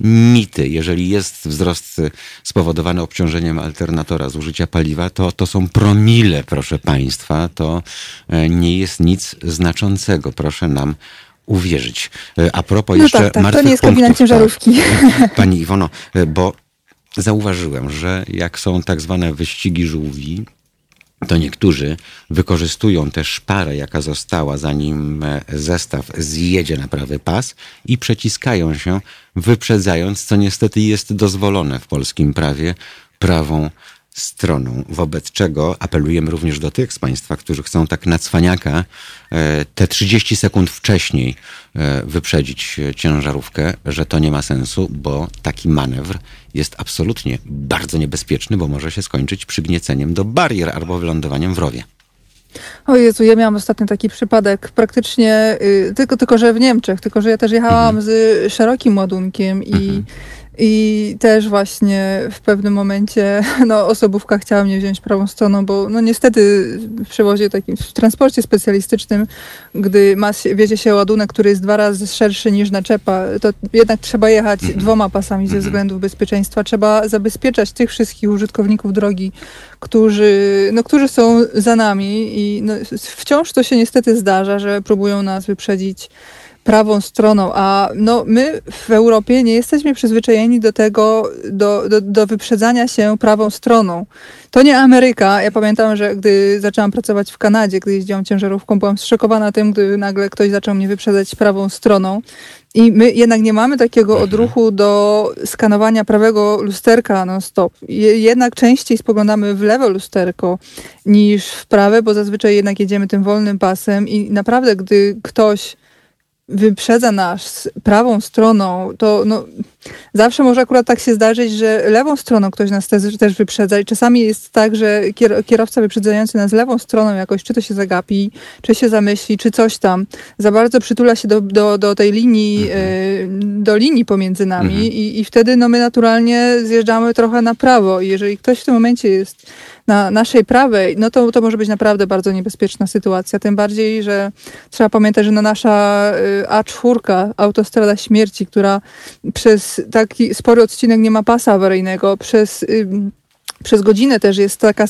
mity. Jeżeli jest wzrost spowodowany obciążeniem alternatora zużycia paliwa, to to są promile, proszę Państwa. To e, nie jest nic znaczącego. Proszę nam uwierzyć. E, a propos no jeszcze tak, tak. To nie jest kabina ciężarówki. Tak. *laughs* Pani Iwono, e, bo zauważyłem, że jak są tak zwane wyścigi żółwi, to niektórzy wykorzystują tę szparę, jaka została, zanim e, zestaw zjedzie na prawy pas i przeciskają się, wyprzedzając, co niestety jest dozwolone w polskim prawie, prawą stroną, wobec czego apelujemy również do tych z Państwa, którzy chcą tak na cwaniaka e, te 30 sekund wcześniej e, wyprzedzić ciężarówkę, że to nie ma sensu, bo taki manewr jest absolutnie bardzo niebezpieczny, bo może się skończyć przygnieceniem do barier albo wylądowaniem w rowie. O Jezu, ja miałam ostatnio taki przypadek praktycznie, y, tylko, tylko że w Niemczech, tylko że ja też jechałam mhm. z szerokim ładunkiem i mhm. I też właśnie w pewnym momencie *laughs* no, osobówka chciała mnie wziąć prawą stroną, bo no niestety w przewozie takim, w transporcie specjalistycznym, gdy ma, wiezie się ładunek, który jest dwa razy szerszy niż naczepa, to jednak trzeba jechać mhm. dwoma pasami ze mhm. względów bezpieczeństwa. Trzeba zabezpieczać tych wszystkich użytkowników drogi, którzy, no, którzy są za nami i no, wciąż to się niestety zdarza, że próbują nas wyprzedzić prawą stroną, a no, my w Europie nie jesteśmy przyzwyczajeni do tego, do, do, do wyprzedzania się prawą stroną. To nie Ameryka. Ja pamiętam, że gdy zaczęłam pracować w Kanadzie, gdy jeździłam ciężarówką, byłam zszokowana tym, gdy nagle ktoś zaczął mnie wyprzedzać prawą stroną. I my jednak nie mamy takiego Mhm. odruchu do skanowania prawego lusterka non-stop. Je- Jednak częściej spoglądamy w lewe lusterko niż w prawe, bo zazwyczaj jednak jedziemy tym wolnym pasem i naprawdę, gdy ktoś wyprzedza nas prawą stroną, to no, zawsze może akurat tak się zdarzyć, że lewą stroną ktoś nas też, też wyprzedza i czasami jest tak, że kier- kierowca wyprzedzający nas lewą stroną jakoś, czy to się zagapi, czy się zamyśli, czy coś tam, za bardzo przytula się do, do, do tej linii, y, do linii pomiędzy nami Mhm. i, i wtedy no, my naturalnie zjeżdżamy trochę na prawo i jeżeli ktoś w tym momencie jest na naszej prawej, no to, to może być naprawdę bardzo niebezpieczna sytuacja. Tym bardziej, że trzeba pamiętać, że no nasza y, A4, autostrada śmierci, która przez taki spory odcinek nie ma pasa awaryjnego, przez przez godzinę też jest taka,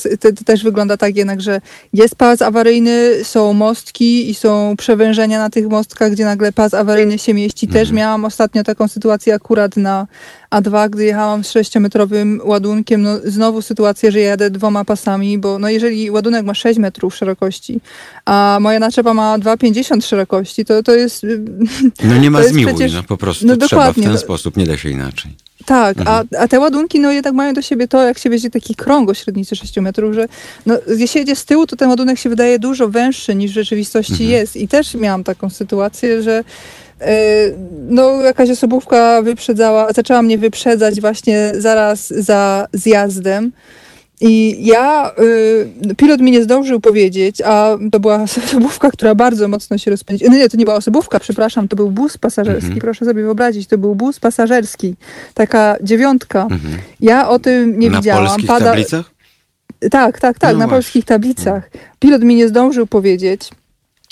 też wygląda tak jednak, że jest pas awaryjny, są mostki i są przewężenia na tych mostkach, gdzie nagle pas awaryjny się mieści. Też miałam ostatnio taką sytuację akurat na A2, gdy jechałam z 6-metrowym ładunkiem. No, znowu sytuacja, że jadę dwoma pasami, bo no, jeżeli ładunek ma 6 metrów szerokości, a moja naczepa ma 2,50 szerokości, to, to jest... No nie ma zmiłuj, przecież- no po prostu no trzeba w ten sposób, nie da się inaczej. Tak, Mhm. a, a te ładunki no jednak mają do siebie to, jak się weźmie taki krąg o średnicy 6 metrów, że no, jeśli się jedzie z tyłu, to ten ładunek się wydaje dużo węższy niż w rzeczywistości Mhm. jest. I też miałam taką sytuację, że e, no, jakaś osobówka wyprzedzała, zaczęła mnie wyprzedzać właśnie zaraz za zjazdem. I ja, y, pilot mi nie zdążył powiedzieć, a to była *laughs* osobówka, która bardzo mocno się rozpędziła. No nie, to nie była osobówka, przepraszam, to był bus pasażerski. Mhm. Proszę sobie wyobrazić, to był bus pasażerski. Taka dziewiątka. Mhm. Ja o tym nie Na widziałam. polskich tablicach? Tak, tak, tak, No na właśnie. polskich tablicach. Pilot mi nie zdążył powiedzieć,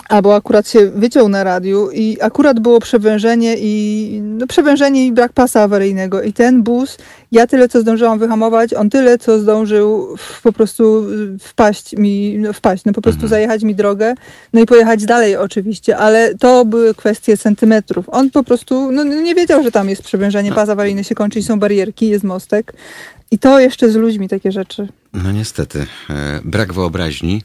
albo akurat się wyciął na radiu i akurat było przewężenie i no, przewężenie i brak pasa awaryjnego. I ten bus, ja tyle co zdążyłam wyhamować, on tyle co zdążył w, po prostu wpaść mi, no, wpaść, no po prostu Mhm. zajechać mi drogę, no i pojechać dalej oczywiście, ale to były kwestie centymetrów. On po prostu no, nie wiedział, że tam jest przewężenie, No. pas awaryjny się kończy i są barierki, jest mostek. I to jeszcze z ludźmi takie rzeczy. No niestety. E, Brak wyobraźni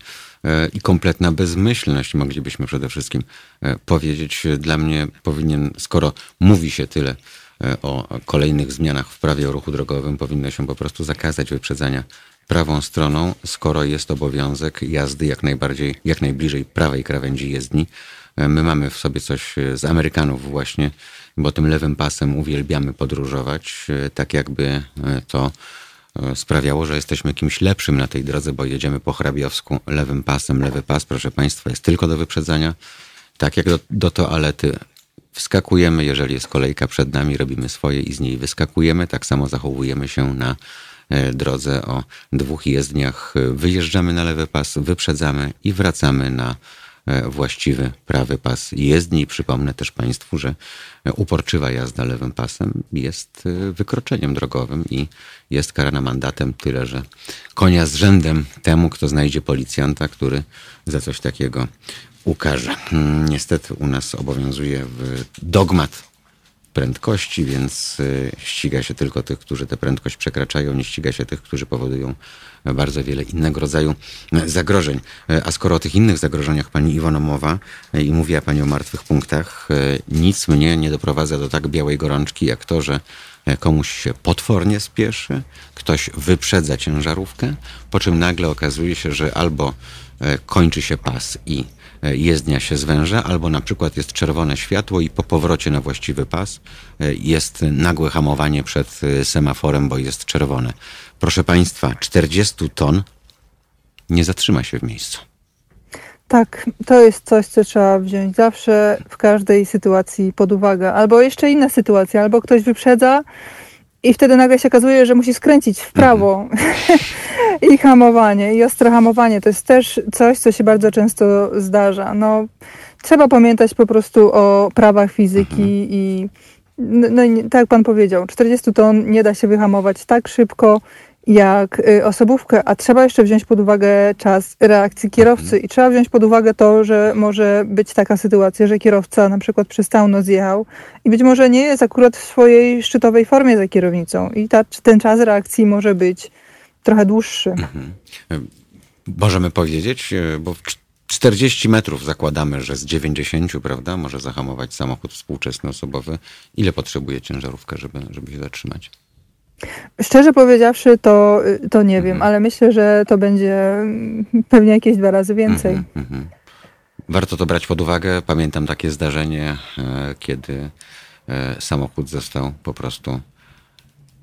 i kompletna bezmyślność, moglibyśmy przede wszystkim e, powiedzieć. Dla mnie powinien, skoro mówi się tyle e, o kolejnych zmianach w prawie o ruchu drogowym, powinno się po prostu zakazać wyprzedzania prawą stroną, skoro jest obowiązek jazdy jak najbardziej, jak najbliżej prawej krawędzi jezdni. E, My mamy w sobie coś e, z Amerykanów właśnie, bo tym lewym pasem uwielbiamy podróżować, e, tak jakby e, to e, sprawiało, że jesteśmy kimś lepszym na tej drodze, bo jedziemy po hrabiowsku lewym pasem. Lewy pas, proszę Państwa, jest tylko do wyprzedzania. Tak jak do, do toalety wskakujemy, jeżeli jest kolejka przed nami, robimy swoje i z niej wyskakujemy. Tak samo zachowujemy się na e, drodze o dwóch jezdniach. E, Wyjeżdżamy na lewy pas, wyprzedzamy i wracamy na e, właściwy prawy pas jezdni. Przypomnę też Państwu, że e, uporczywa jazda lewym pasem jest e, wykroczeniem drogowym i jest karana mandatem, tyle że konia z rzędem temu, kto znajdzie policjanta, który za coś takiego ukaże. Mm, Niestety u nas obowiązuje dogmat prędkości, więc y, ściga się tylko tych, którzy tę prędkość przekraczają, nie ściga się tych, którzy powodują bardzo wiele innego rodzaju e, zagrożeń. E, A skoro o tych innych zagrożeniach pani Iwono mowa i mówiła pani o martwych punktach, nic mnie nie doprowadza do tak białej gorączki, jak to, że komuś się potwornie spieszy, ktoś wyprzedza ciężarówkę, po czym nagle okazuje się, że albo kończy się pas i jezdnia się zwęża, albo na przykład jest czerwone światło i po powrocie na właściwy pas e, jest nagłe hamowanie przed e, semaforem, bo jest czerwone. Proszę Państwa, 40 ton nie zatrzyma się w miejscu. Tak, to jest coś, co trzeba wziąć zawsze w każdej sytuacji pod uwagę. Albo jeszcze inna sytuacja, albo ktoś wyprzedza i wtedy nagle się okazuje, że musi skręcić w prawo. *laughs* I hamowanie, i ostre hamowanie to jest też coś, co się bardzo często zdarza. No, trzeba pamiętać po prostu o prawach fizyki i no, no, i tak jak pan powiedział, 40 ton nie da się wyhamować tak szybko jak y, osobówkę, a trzeba jeszcze wziąć pod uwagę czas reakcji kierowcy Mhm. i trzeba wziąć pod uwagę to, że może być taka sytuacja, że kierowca na przykład przystałno zjechał i być może nie jest akurat w swojej szczytowej formie za kierownicą i ta, ten czas reakcji może być trochę dłuższy. Mhm. Możemy powiedzieć, e, bo w cz- 40 metrów zakładamy, że z 90, prawda, może zahamować samochód współczesny osobowy. Ile potrzebuje ciężarówka, żeby, żeby się zatrzymać? Szczerze powiedziawszy, to, y, to nie wiem, Mhm. ale myślę, że to będzie mm, pewnie jakieś dwa razy więcej. Mhm, mhm. Warto to brać pod uwagę. Pamiętam takie zdarzenie, e, kiedy e, samochód został po prostu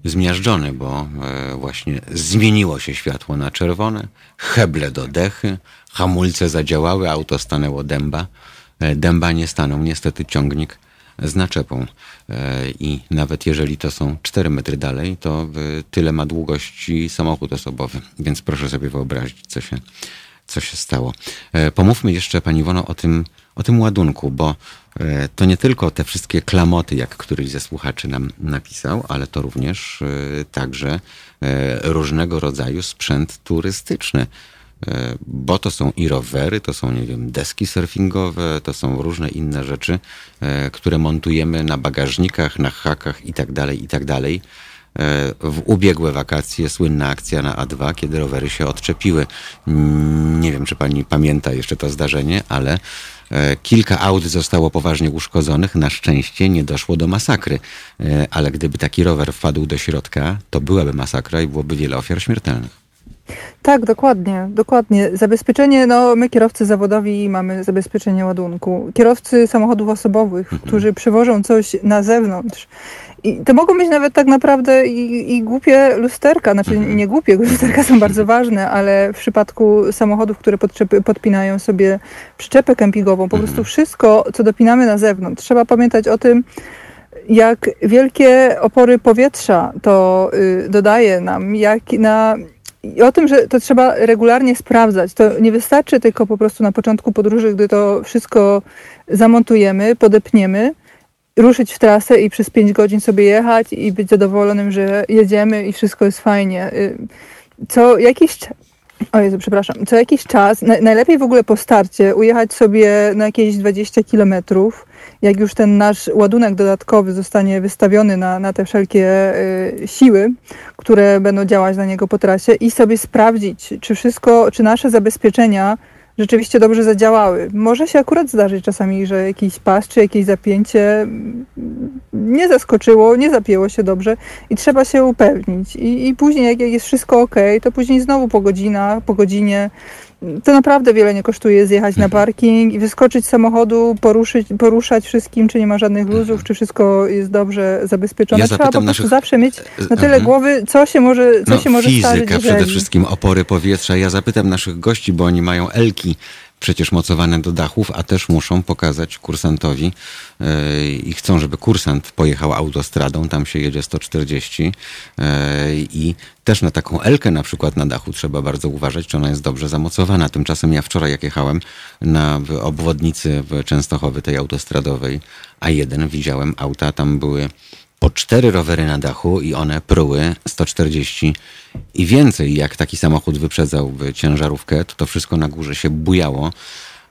zmiażdżony, bo e, właśnie zmieniło się światło na czerwone, heble do dechy, hamulce zadziałały, auto stanęło dęba. Dęba nie stanął, niestety ciągnik z naczepą. E, I nawet jeżeli to są 4 metry dalej, to tyle ma długości samochód osobowy. Więc proszę sobie wyobrazić, co się, co się stało. E, Pomówmy jeszcze, Pani Iwono, o tym, o tym ładunku, bo e, to nie tylko te wszystkie klamoty, jak któryś ze słuchaczy nam napisał, ale to również także różnego rodzaju sprzęt turystyczny. E, Bo to są i rowery, to są, nie wiem, deski surfingowe, to są różne inne rzeczy, e, które montujemy na bagażnikach, na hakach i tak dalej, i tak. E, W ubiegłe wakacje słynna akcja na A2, kiedy rowery się odczepiły. Mm, Nie wiem, czy pani pamięta jeszcze to zdarzenie, ale kilka aut zostało poważnie uszkodzonych. Na szczęście nie doszło do masakry. Ale gdyby taki rower wpadł do środka, to byłaby masakra i byłoby wiele ofiar śmiertelnych. Tak, dokładnie, dokładnie. Zabezpieczenie, no my kierowcy zawodowi mamy zabezpieczenie ładunku. Kierowcy samochodów osobowych, Mhm. którzy przywożą coś na zewnątrz. I to mogą być nawet tak naprawdę i, i głupie lusterka, znaczy Mhm. nie głupie, *laughs* lusterka są bardzo ważne, ale w przypadku samochodów, które podczepy, podpinają sobie przyczepę kempingową, po Mhm. prostu wszystko, co dopinamy na zewnątrz, trzeba pamiętać o tym, jak wielkie opory powietrza to y, dodaje nam, jak na, i o tym, że to trzeba regularnie sprawdzać. To nie wystarczy tylko po prostu na początku podróży, gdy to wszystko zamontujemy, podepniemy, ruszyć w trasę i przez 5 godzin sobie jechać i być zadowolonym, że jedziemy i wszystko jest fajnie. Y, Co jakiś. O Jezu, przepraszam. Co jakiś czas, na, najlepiej w ogóle po starcie, ujechać sobie na jakieś 20 kilometrów, jak już ten nasz ładunek dodatkowy zostanie wystawiony na, na te wszelkie y, siły, które będą działać na niego po trasie i sobie sprawdzić, czy wszystko, czy nasze zabezpieczenia rzeczywiście dobrze zadziałały. Może się akurat zdarzyć czasami, że jakiś pas czy jakieś zapięcie mm, nie zaskoczyło, nie zapięło się dobrze i trzeba się upewnić. I, i później, jak, jak jest wszystko ok, to później znowu po godzinach, po godzinie to naprawdę wiele nie kosztuje zjechać na parking i wyskoczyć z samochodu, poruszyć, poruszać wszystkim, czy nie ma żadnych luzów, czy wszystko jest dobrze zabezpieczone. Ja Trzeba po prostu naszych- zawsze mieć na tyle Mhm. głowy, co się może, co No, się może fizyka jeżeli... przede wszystkim, opory powietrza. Ja zapytam naszych gości, bo oni mają elki przecież mocowane do dachów, a też muszą pokazać kursantowi yy, i chcą, żeby kursant pojechał autostradą, tam się jedzie 140 yy, i też na taką elkę na przykład na dachu trzeba bardzo uważać, czy ona jest dobrze zamocowana. Tymczasem ja wczoraj jak jechałem na obwodnicy Częstochowy, tej autostradowej A1, widziałem auta, tam były po cztery rowery na dachu i one pruły 140 i więcej. Jak taki samochód wyprzedzałby ciężarówkę, to to wszystko na górze się bujało.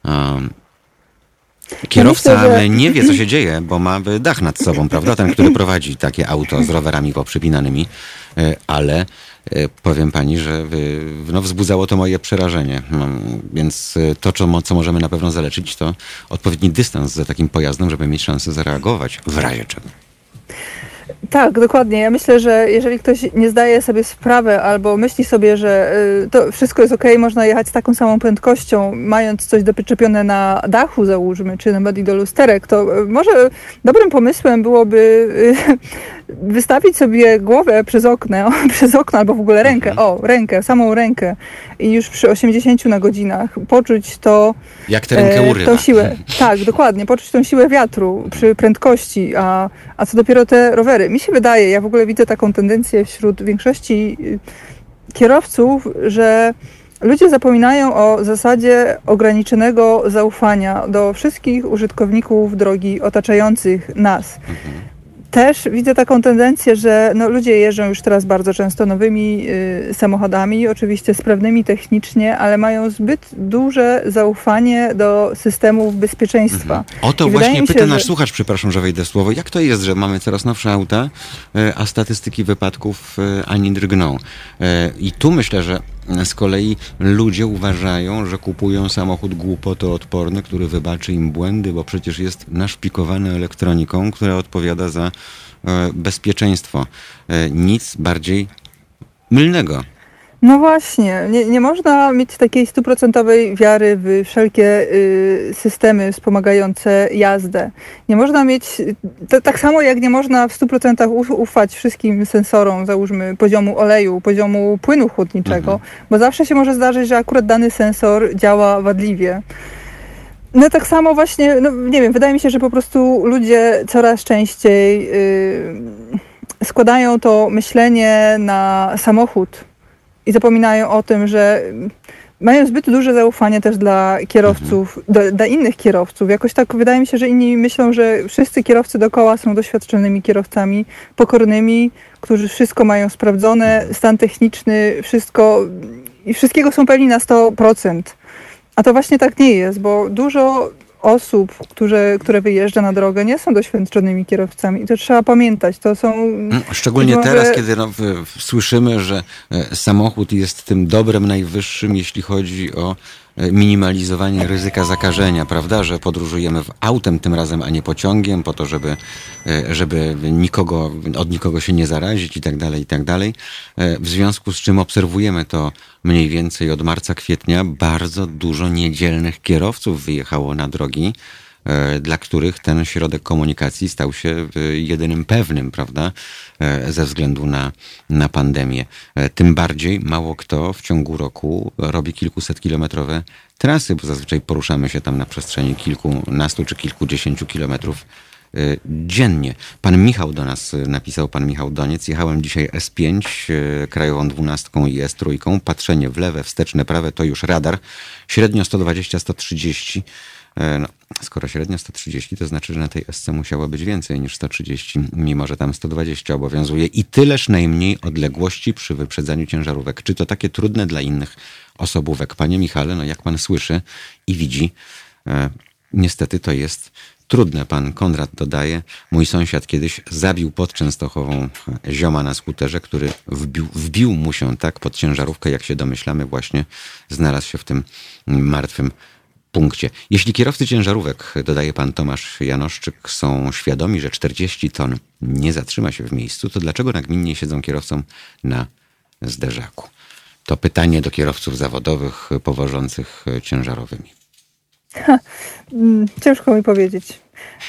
Um, kierowca myślę, że- nie wie, co się dzieje, bo ma dach nad sobą, prawda? Ten, który prowadzi takie auto z rowerami poprzypinanymi, E, ale e, powiem pani, że no, wzbudzało to moje przerażenie. No, Więc e, to, co, co możemy na pewno zaleczyć, to odpowiedni dystans za takim pojazdem, żeby mieć szansę zareagować w razie czego. Tak, dokładnie. Ja myślę, że jeżeli ktoś nie zdaje sobie sprawy albo myśli sobie, że y, to wszystko jest ok, można jechać z taką samą prędkością, mając coś doczepione na dachu, załóżmy, czy nawet do lusterek, to y, może dobrym pomysłem byłoby y, wystawić sobie głowę przez okno, *laughs* przez okno albo w ogóle rękę, o, rękę, samą rękę i już przy 80 na godzinach poczuć to, Jak tę rękę e, urywa. tą siłę. *laughs* Tak, dokładnie, poczuć tą siłę wiatru przy prędkości, a, a co dopiero te rowery. Mi się wydaje, ja w ogóle widzę taką tendencję wśród większości y, kierowców, że ludzie zapominają o zasadzie ograniczonego zaufania do wszystkich użytkowników drogi otaczających nas. Też widzę taką tendencję, że no, ludzie jeżdżą już teraz bardzo często nowymi y, samochodami, oczywiście sprawnymi technicznie, ale mają zbyt duże zaufanie do systemów bezpieczeństwa. Mhm. O to I właśnie się, pyta że- nasz słuchacz, przepraszam, że wejdę w słowo. Jak to jest, że mamy coraz nowsze auta, e, a statystyki wypadków e, ani drgną? E, I tu myślę, że z kolei ludzie uważają, że kupują samochód głupotoodporny, który wybaczy im błędy, bo przecież jest naszpikowany elektroniką, która odpowiada za e, bezpieczeństwo. E, Nic bardziej mylnego. No właśnie, nie, nie można mieć takiej stuprocentowej wiary w wszelkie y, systemy wspomagające jazdę. Nie można mieć, to, tak samo jak nie można w 100% uf, ufać wszystkim sensorom, załóżmy poziomu oleju, poziomu płynu chłodniczego, bo zawsze się może zdarzyć, że akurat dany sensor działa wadliwie. No tak samo właśnie, no nie wiem, wydaje mi się, że po prostu ludzie coraz częściej y, składają to myślenie na samochód i zapominają o tym, że mają zbyt duże zaufanie też dla kierowców, do, dla innych kierowców. Jakoś tak wydaje mi się, że inni myślą, że wszyscy kierowcy dookoła są doświadczonymi kierowcami, pokornymi, którzy wszystko mają sprawdzone, stan techniczny, wszystko i wszystkiego są pewni na 100%. A to właśnie tak nie jest, bo dużo osób, które, które wyjeżdża na drogę, nie są doświadczonymi kierowcami. I to trzeba pamiętać. To są. Mm, Szczególnie może- teraz, kiedy no, w, w, słyszymy, że e, samochód jest tym dobrem najwyższym, jeśli chodzi o minimalizowanie ryzyka zakażenia, prawda? Że podróżujemy w autem tym razem, a nie pociągiem, po to, żeby, e, żeby nikogo, od nikogo się nie zarazić i tak dalej, i tak dalej. E, W związku z czym obserwujemy to mniej więcej od marca, kwietnia. Bardzo dużo niedzielnych kierowców wyjechało na drogi dla których ten środek komunikacji stał się e, jedynym pewnym, prawda, e, ze względu na, na pandemię. E, Tym bardziej mało kto w ciągu roku robi kilkusetkilometrowe trasy, bo zazwyczaj poruszamy się tam na przestrzeni kilkunastu czy kilkudziesięciu kilometrów e, dziennie. Pan Michał do nas e, napisał, pan Michał Doniec, jechałem dzisiaj S5, e, krajową dwunastką i S3, patrzenie w lewe, wsteczne, prawe to już radar, średnio 120-130, E, No, skoro średnio 130, to znaczy, że na tej SC musiało być więcej niż 130, mimo że tam 120 obowiązuje i tyleż najmniej odległości przy wyprzedzaniu ciężarówek. Czy to takie trudne dla innych osobówek? Panie Michale, no jak pan słyszy i widzi, e, niestety to jest trudne. Pan Konrad dodaje, mój sąsiad kiedyś zabił pod Częstochową zioma na skuterze, który wbił, wbił mu się tak pod ciężarówkę, jak się domyślamy, właśnie znalazł się w tym martwym punkcie. Jeśli kierowcy ciężarówek, dodaje pan Tomasz Janoszczyk, są świadomi, że 40 ton nie zatrzyma się w miejscu, to dlaczego nagminnie siedzą kierowcą na zderzaku? To pytanie do kierowców zawodowych powożących ciężarowymi. Mm, Ciężko mi powiedzieć.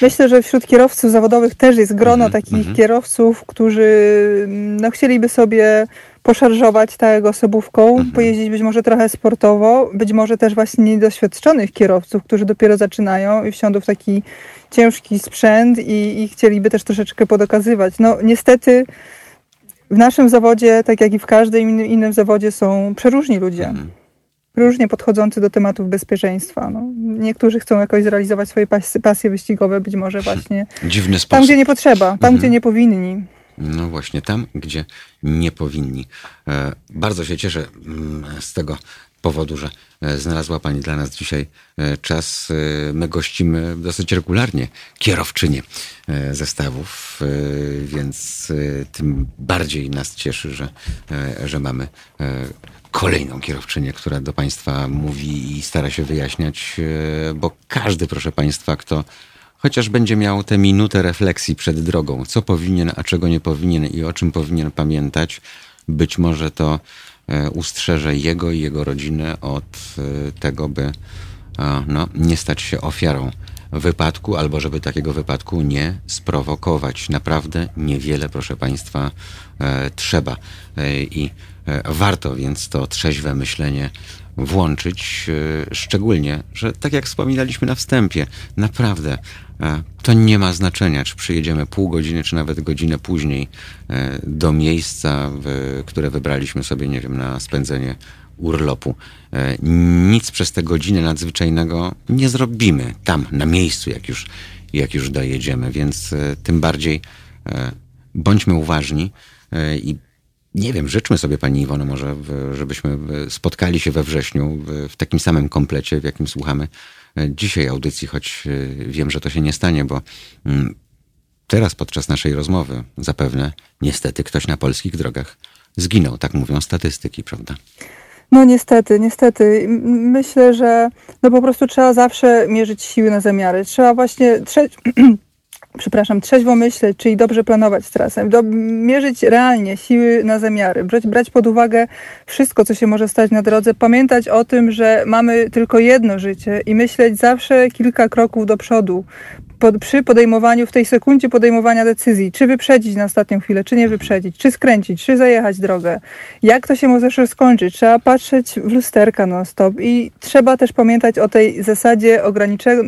Myślę, że wśród kierowców zawodowych też jest grono Mhm, takich mhm. kierowców, którzy mm, no, chcieliby sobie poszarżować tak osobówką, Mhm. pojeździć być może trochę sportowo, być może też właśnie niedoświadczonych kierowców, którzy dopiero zaczynają i wsiądą w taki ciężki sprzęt i, i chcieliby też troszeczkę podokazywać. No niestety w naszym zawodzie, tak jak i w każdym innym, innym zawodzie są przeróżni ludzie Mhm. różnie podchodzący do tematów bezpieczeństwa. No, niektórzy chcą jakoś zrealizować swoje pasy, pasje wyścigowe, być może właśnie Dziwny tam, sposób. gdzie nie potrzeba, tam, gdzie nie powinni. No właśnie, tam, gdzie nie powinni. E, bardzo się cieszę mm, z tego powodu, że e, znalazła Pani dla nas dzisiaj e, czas. My gościmy dosyć regularnie kierowczynie zestawów, więc tym bardziej nas cieszy, że, że mamy kolejną kierowczynię, która do Państwa mówi i stara się wyjaśniać, bo każdy, proszę Państwa, kto Chociaż będzie miał tę minutę refleksji przed drogą, co powinien, a czego nie powinien i o czym powinien pamiętać, być może to e, ustrzeże jego i jego rodzinę od e, tego, by no, nie stać się ofiarą wypadku, albo żeby takiego wypadku nie sprowokować. Naprawdę niewiele, proszę Państwa, e, trzeba. I warto więc to trzeźwe myślenie włączyć, szczególnie, że tak jak wspominaliśmy na wstępie, naprawdę to nie ma znaczenia, czy przyjedziemy pół godziny, czy nawet godzinę później e, do miejsca, które wybraliśmy sobie, nie wiem, na spędzenie urlopu. E, Nic przez te godziny nadzwyczajnego nie zrobimy tam, na miejscu, jak już, jak już dojedziemy, więc e, tym bardziej bądźmy uważni i nie wiem, życzmy sobie Pani Iwono może, żebyśmy spotkali się we wrześniu w takim samym komplecie, w jakim słuchamy dzisiaj audycji, choć wiem, że to się nie stanie, bo mm, teraz podczas naszej rozmowy zapewne niestety ktoś na polskich drogach zginął, tak mówią statystyki, prawda? No niestety, niestety. Myślę, że no po prostu trzeba zawsze mierzyć siły na zamiary. Trzeba właśnie trze *clears throat* przepraszam, trzeźwo myśleć, czyli dobrze planować trasę, do, mierzyć realnie siły na zamiary, brać, brać pod uwagę wszystko, co się może stać na drodze, pamiętać o tym, że mamy tylko jedno życie i myśleć zawsze kilka kroków do przodu, pod, przy podejmowaniu, w tej sekundzie podejmowania decyzji, czy wyprzedzić na ostatnią chwilę, czy nie wyprzedzić, czy skręcić, czy zajechać drogę, jak to się może skończyć. Trzeba patrzeć w lusterka non-stop i trzeba też pamiętać o tej zasadzie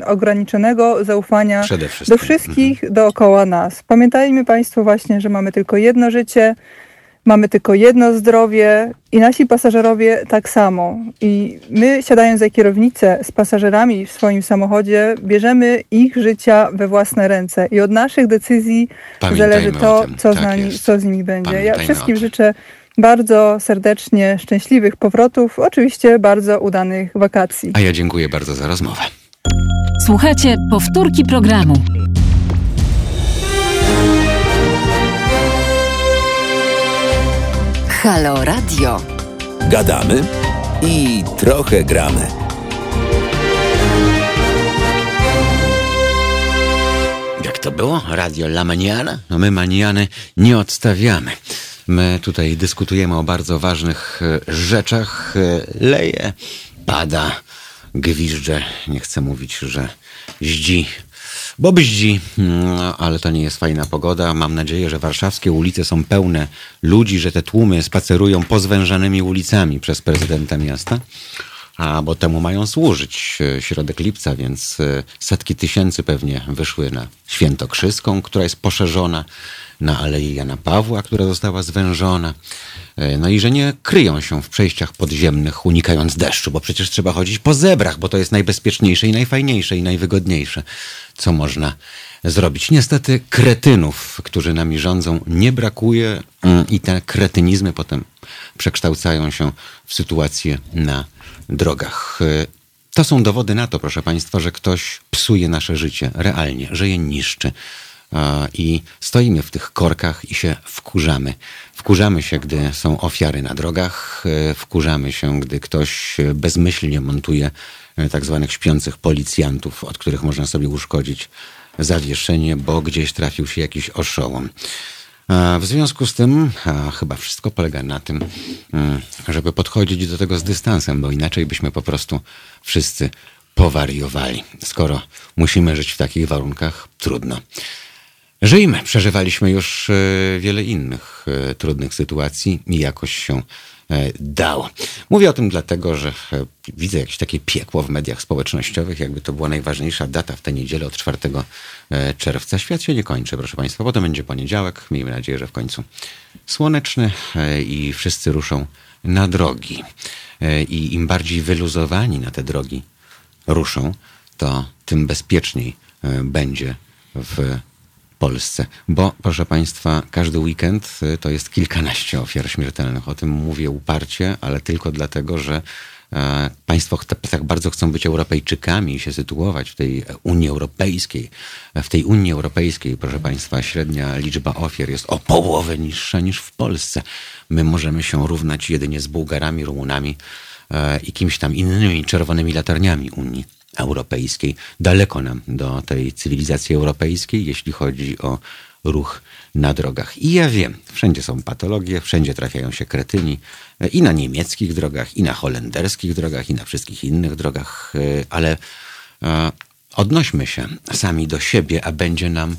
ograniczonego zaufania do wszystkich mhm. dookoła nas. Pamiętajmy Państwo właśnie, że mamy tylko jedno życie, mamy tylko jedno zdrowie i nasi pasażerowie tak samo. I my, siadając za kierownicę z pasażerami w swoim samochodzie, bierzemy ich życia we własne ręce i od naszych decyzji Pamiętajmy zależy to, co, tak z nami, co z nimi będzie. Pamiętajmy ja wszystkim życzę bardzo serdecznie szczęśliwych powrotów, oczywiście bardzo udanych wakacji. A ja dziękuję bardzo za rozmowę. Słuchajcie powtórki programu. Halo Radio. Gadamy i trochę gramy. Jak to było? Radio La Maniana? No my Maniany nie odstawiamy. My tutaj dyskutujemy o bardzo ważnych e, rzeczach. E, leje, pada, gwizdże. Nie chcę mówić, że zdzi bo bździ, no, ale to nie jest fajna pogoda. Mam nadzieję, że warszawskie ulice są pełne ludzi, że te tłumy spacerują pozwężanymi ulicami przez prezydenta miasta. A bo temu mają służyć e, środek lipca, więc e, setki tysięcy pewnie wyszły na Świętokrzyską, która jest poszerzona, na Aleję Jana Pawła, która została zwężona. E, no i że nie kryją się w przejściach podziemnych, unikając deszczu, bo przecież trzeba chodzić po zebrach, bo to jest najbezpieczniejsze i najfajniejsze i najwygodniejsze, co można zrobić. Niestety kretynów, którzy nami rządzą, nie brakuje mm, i te kretynizmy potem przekształcają się w sytuację na drogach. E, to są dowody na to, proszę Państwa, że ktoś psuje nasze życie realnie, że je niszczy i stoimy w tych korkach i się wkurzamy. Wkurzamy się, gdy są ofiary na drogach, e, wkurzamy się, gdy ktoś bezmyślnie montuje e, tak zwanych śpiących policjantów, od których można sobie uszkodzić zawieszenie, bo gdzieś trafił się jakiś oszołom. W związku z tym, chyba wszystko polega na tym, żeby podchodzić do tego z dystansem, bo inaczej byśmy po prostu wszyscy powariowali. Skoro musimy żyć w takich warunkach, trudno. Żyjmy. Przeżywaliśmy już e, wiele innych e, trudnych sytuacji i jakoś się e, dało. Mówię o tym dlatego, że widzę jakieś takie piekło w mediach społecznościowych, jakby to była najważniejsza data w tę niedzielę od 4 czerwca. Świat się nie kończy, proszę Państwa. Potem będzie poniedziałek. Miejmy nadzieję, że w końcu słoneczny i wszyscy ruszą na drogi. I im bardziej wyluzowani na te drogi ruszą, to tym bezpieczniej będzie w Polsce. Bo, proszę Państwa, każdy weekend y, to jest kilkanaście ofiar śmiertelnych. O tym mówię uparcie, ale tylko dlatego, że e, Państwo tak bardzo chcą być Europejczykami i się sytuować w tej Unii Europejskiej. W tej Unii Europejskiej, proszę Państwa, średnia liczba ofiar jest o połowę niższa niż w Polsce. My możemy się równać jedynie z Bułgarami, Rumunami e, i kimś tam innymi czerwonymi latarniami Unii europejskiej. Daleko nam do tej cywilizacji europejskiej, jeśli chodzi o ruch na drogach. I ja wiem, wszędzie są patologie, wszędzie trafiają się kretyni i na niemieckich drogach, i na holenderskich drogach, i na wszystkich innych drogach, e, ale e, odnośmy się sami do siebie, a będzie nam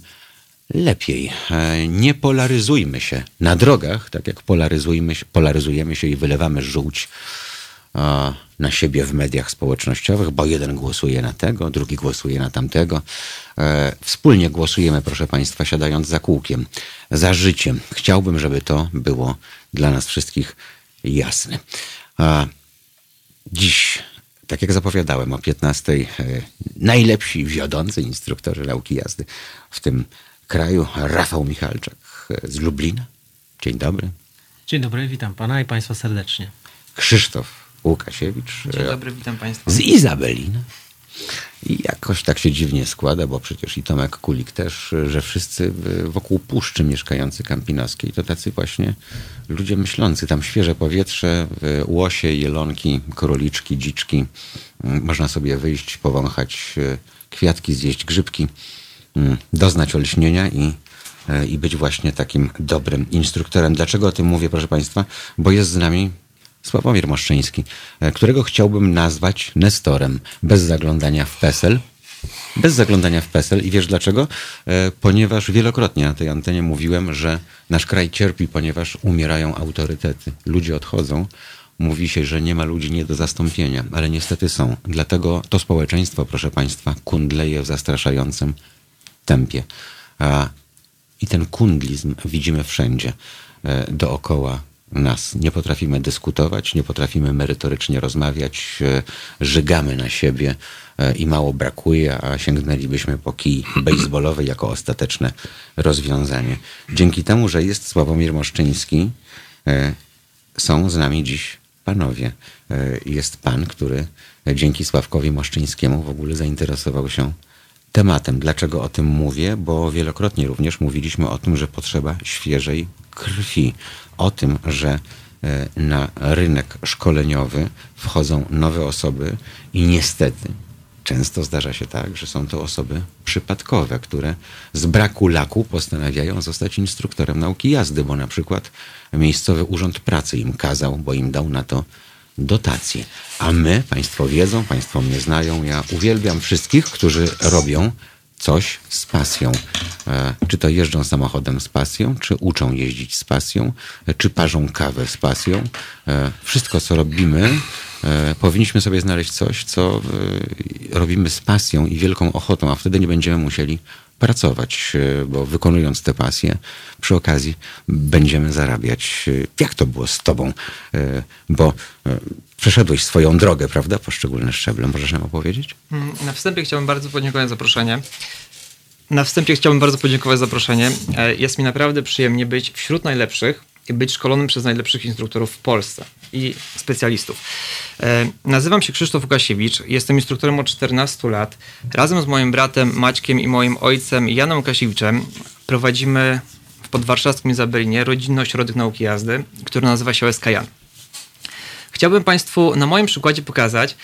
lepiej. E, nie polaryzujmy się na drogach, tak jak polaryzujmy, polaryzujemy się i wylewamy żółć na siebie w mediach społecznościowych, bo jeden głosuje na tego, drugi głosuje na tamtego. E, wspólnie głosujemy, proszę Państwa, siadając za kółkiem, za życiem. Chciałbym, żeby to było dla nas wszystkich jasne. Dziś, tak jak zapowiadałem, o 15 e, najlepsi wiodący instruktorzy nauki jazdy w tym kraju, Rafał Michalczak z Lublina. Dzień dobry. Dzień dobry, witam pana i państwa serdecznie. Krzysztof Łukasiewicz Dzień dobry, witam państwa. z Izabelina. I jakoś tak się dziwnie składa, bo przecież i Tomek Kulik też, że wszyscy wokół puszczy mieszkający Kampinoskiej to tacy właśnie ludzie myślący. Tam świeże powietrze, łosie, jelonki, króliczki, dziczki. Można sobie wyjść, powąchać e, kwiatki, zjeść grzybki, mm, doznać olśnienia i, e, i być właśnie takim dobrym instruktorem. Dlaczego o tym mówię, proszę Państwa? Bo jest z nami Sławomir Moszczyński, e, którego chciałbym nazwać Nestorem, bez zaglądania w PESEL. Bez zaglądania w PESEL i wiesz dlaczego? E, ponieważ wielokrotnie na tej antenie mówiłem, że nasz kraj cierpi, ponieważ umierają autorytety. Ludzie odchodzą. Mówi się, że nie ma ludzi nie do zastąpienia, ale niestety są. Dlatego to społeczeństwo, proszę Państwa, kundleje w zastraszającym tempie. I ten kundlizm widzimy wszędzie e, dookoła nas. Nie potrafimy dyskutować, nie potrafimy merytorycznie rozmawiać, e, żygamy na siebie e, i mało brakuje, a sięgnęlibyśmy po kij baseballowy jako ostateczne rozwiązanie. Dzięki temu, że jest Sławomir Moszczyński, e, są z nami dziś panowie. Jest pan, który dzięki Sławkowi Moszczyńskiemu w ogóle zainteresował się tematem. Dlaczego o tym mówię? Bo wielokrotnie również mówiliśmy o tym, że potrzeba świeżej krwi o tym, że e, na rynek szkoleniowy wchodzą nowe osoby i niestety często zdarza się tak, że są to osoby przypadkowe, które z braku laku postanawiają zostać instruktorem nauki jazdy, bo na przykład miejscowy urząd pracy im kazał, bo im dał na to dotacje. A my, Państwo wiedzą, Państwo mnie znają, ja uwielbiam wszystkich, którzy robią coś z pasją. E, czy to jeżdżą samochodem z pasją, czy uczą jeździć z pasją, e, czy parzą kawę z pasją. E, wszystko, co robimy, powinniśmy sobie znaleźć coś, co robimy z pasją i wielką ochotą, a wtedy nie będziemy musieli pracować, bo wykonując te pasje, przy okazji będziemy zarabiać. Jak to było z tobą? Bo przeszedłeś swoją drogę, prawda? Poszczególne szczeble. Możesz nam opowiedzieć? Mm, na wstępie chciałbym bardzo podziękować za zaproszenie. Na wstępie chciałbym bardzo podziękować za zaproszenie. E, jest mi naprawdę przyjemnie być wśród najlepszych być szkolonym przez najlepszych instruktorów w Polsce i specjalistów. E, nazywam się Krzysztof Łukasiewicz, jestem instruktorem od 14 lat. Razem z moim bratem Maćkiem i moim ojcem Janem Łukasiewiczem prowadzimy w podwarszawskim Izabelinie rodzinny ośrodek nauki jazdy, który nazywa się OSK Jan. Chciałbym Państwu na moim przykładzie pokazać,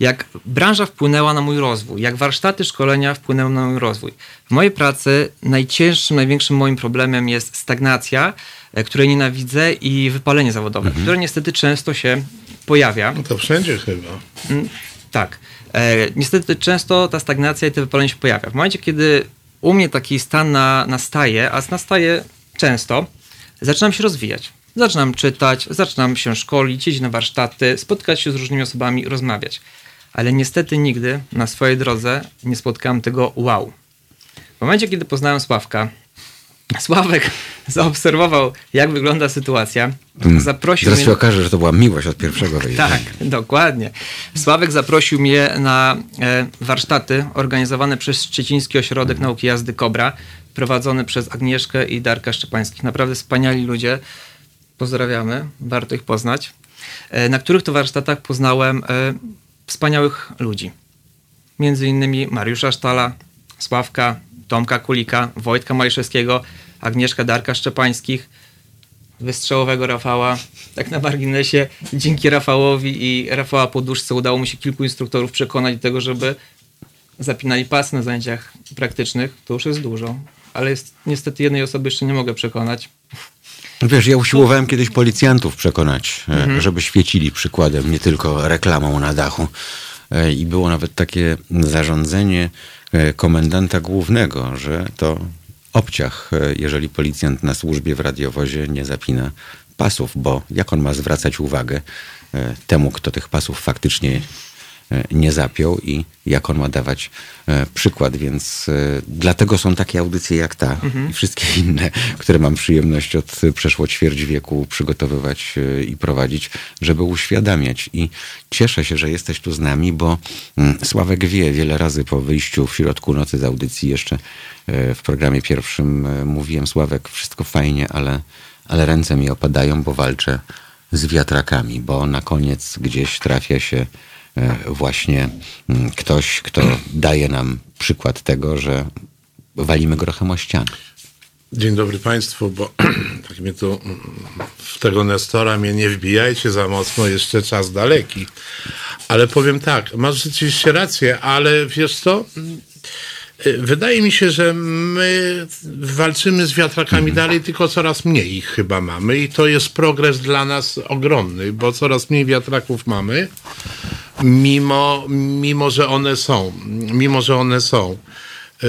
jak branża wpłynęła na mój rozwój, jak warsztaty szkolenia wpłynęły na mój rozwój. W mojej pracy najcięższym, największym moim problemem jest stagnacja, e, której nienawidzę i wypalenie zawodowe, mhm. które niestety często się pojawia. No to wszędzie chyba. Mm, tak. E, niestety często ta stagnacja i to wypalenie się pojawia. W momencie, kiedy u mnie taki stan na, nastaje, a nastaje często, zaczynam się rozwijać. Zaczynam czytać, zaczynam się szkolić, iść na warsztaty, spotkać się z różnymi osobami, rozmawiać. Ale niestety nigdy na swojej drodze nie spotkałem tego wow. W momencie, kiedy poznałem Sławka, Sławek *laughs* zaobserwował, jak wygląda sytuacja. Hmm. Zaprosił Teraz mnie... się okaże, że to była miłość od pierwszego *laughs* wejścia. Tak, dokładnie. Sławek zaprosił mnie na e, warsztaty organizowane przez Szczeciński Ośrodek hmm. Nauki Jazdy Kobra, prowadzony przez Agnieszkę i Darka Szczepańskich. Naprawdę wspaniali ludzie pozdrawiamy, warto ich poznać, e, na których to warsztatach poznałem e, wspaniałych ludzi. Między innymi Mariusza Sztala, Sławka, Tomka Kulika, Wojtka Maliszewskiego, Agnieszka Darka Szczepańskich, wystrzałowego Rafała. Tak na marginesie, dzięki Rafałowi i Rafała Poduszce udało mi się kilku instruktorów przekonać do tego, żeby zapinali pas na zajęciach praktycznych. To już jest dużo, ale jest, niestety jednej osoby jeszcze nie mogę przekonać. Wiesz, ja usiłowałem kiedyś policjantów przekonać, mhm. żeby świecili przykładem, nie tylko reklamą na dachu. E, I było nawet takie zarządzenie e, komendanta głównego, że to obciach, jeżeli policjant na służbie w radiowozie nie zapina pasów, bo jak on ma zwracać uwagę temu, kto tych pasów faktycznie nie zapiął i jak on ma dawać e, przykład, więc e, dlatego są takie audycje jak ta i wszystkie inne, które mam przyjemność od przeszło ćwierć wieku przygotowywać e, i prowadzić, żeby uświadamiać. I cieszę się, że jesteś tu z nami, bo mm, Sławek wie, wiele razy po wyjściu w środku nocy z audycji jeszcze e, w programie pierwszym e, mówiłem, Sławek, wszystko fajnie, ale, ale ręce mi opadają, bo walczę z wiatrakami, bo na koniec gdzieś trafia się e, właśnie mm, ktoś, kto daje nam przykład tego, że walimy grochem o ścianę. Dzień dobry Państwu, bo *clears throat* tak mnie tu mm, w tego Nestora mnie nie wbijajcie za mocno, jeszcze czas daleki. Ale powiem tak, masz rzeczywiście rację, ale wiesz co, mm, y, wydaje mi się, że my walczymy z wiatrakami dalej, tylko coraz mniej ich chyba mamy i to jest progres dla nas ogromny, bo coraz mniej wiatraków mamy, mimo, mimo że one są, mimo że one są.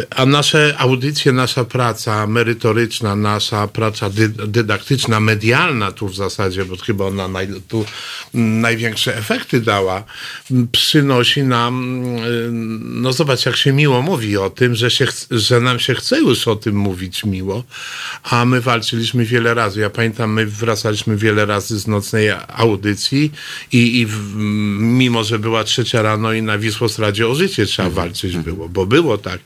A nasze audycje, nasza praca merytoryczna, nasza praca dy, dydaktyczna, medialna tu w zasadzie, bo chyba ona naj, tu największe efekty dała, przynosi nam, y, no zobacz jak się miło mówi o tym, że, się, że nam się chce już o tym mówić miło, a my walczyliśmy wiele razy. Ja pamiętam, my wracaliśmy wiele razy z nocnej audycji i, i w, mimo, że była trzecia rano i na Wisłostradzie o życie trzeba walczyć było, bo było tak,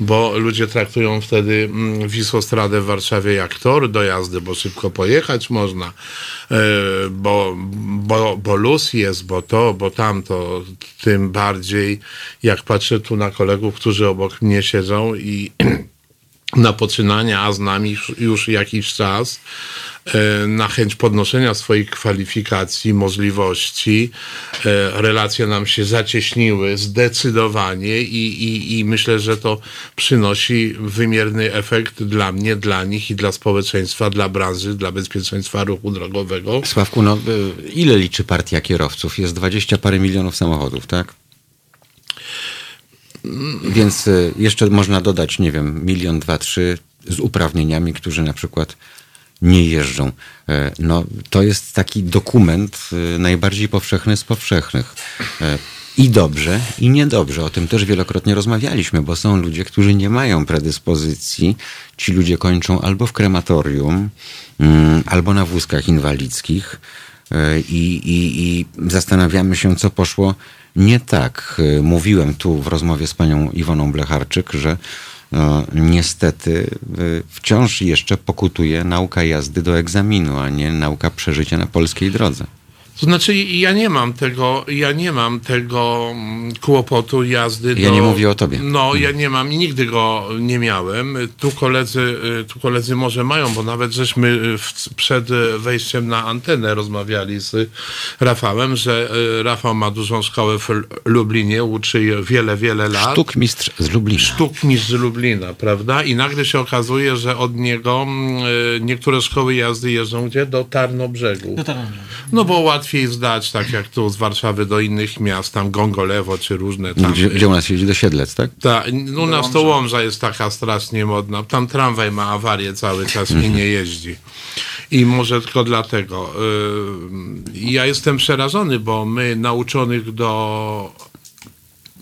bo ludzie traktują wtedy mm, Wisłostradę w Warszawie jak tor do jazdy, bo szybko pojechać można, e, bo, bo, bo luz jest, bo to, bo tamto, tym bardziej jak patrzę tu na kolegów, którzy obok mnie siedzą i *clears throat* na poczynania, a z nami już, jakiś czas, na chęć podnoszenia swoich kwalifikacji, możliwości. E, Relacje nam się zacieśniły zdecydowanie i, i, i myślę, że to przynosi wymierny efekt dla mnie, dla nich i dla społeczeństwa, dla branży, dla bezpieczeństwa ruchu drogowego. Sławku, no y, ile liczy partia kierowców? Jest dwadzieścia parę milionów samochodów, tak? Więc jeszcze można dodać, nie wiem, milion, dwa, trzy z uprawnieniami, którzy na przykład nie jeżdżą. E, No, to jest taki dokument y, najbardziej powszechny z powszechnych. E, I dobrze, i niedobrze. O tym też wielokrotnie rozmawialiśmy, bo są ludzie, którzy nie mają predyspozycji. Ci ludzie kończą albo w krematorium, mm, albo na wózkach inwalidzkich. E, I, i, I zastanawiamy się, co poszło nie tak. E, Mówiłem tu w rozmowie z panią Iwoną Blecharczyk, że e, niestety e, wciąż jeszcze pokutuje nauka jazdy do egzaminu, a nie nauka przeżycia na polskiej drodze. To znaczy, ja nie mam tego, ja nie mam tego mm, kłopotu jazdy Ja do... nie mówię o tobie. No, ja nie mam i nigdy go nie miałem. Tu koledzy, y, tu koledzy może mają, bo nawet żeśmy y, w, przed wejściem na antenę rozmawiali z Rafałem, że y, Rafał ma dużą szkołę w Lublinie, uczy je wiele, wiele lat. Sztuk mistrz z Lublina. Sztuk mistrz z Lublina, prawda? I nagle się okazuje, że od niego mm, niektóre szkoły jazdy jeżdżą gdzie? Do Tarnobrzegu. No tak, no. No bo łatwiej zdać, tak jak tu z Warszawy do innych miast, tam Gongolewo czy różne tam. Gdzie, gdzie u nas jeździ do Siedlec, tak? Ta, u nas to Łomża jest taka strasznie modna. Tam tramwaj ma awarię cały czas i nie jeździ. I może tylko dlatego. Yy, Ja jestem przerażony, bo my nauczonych do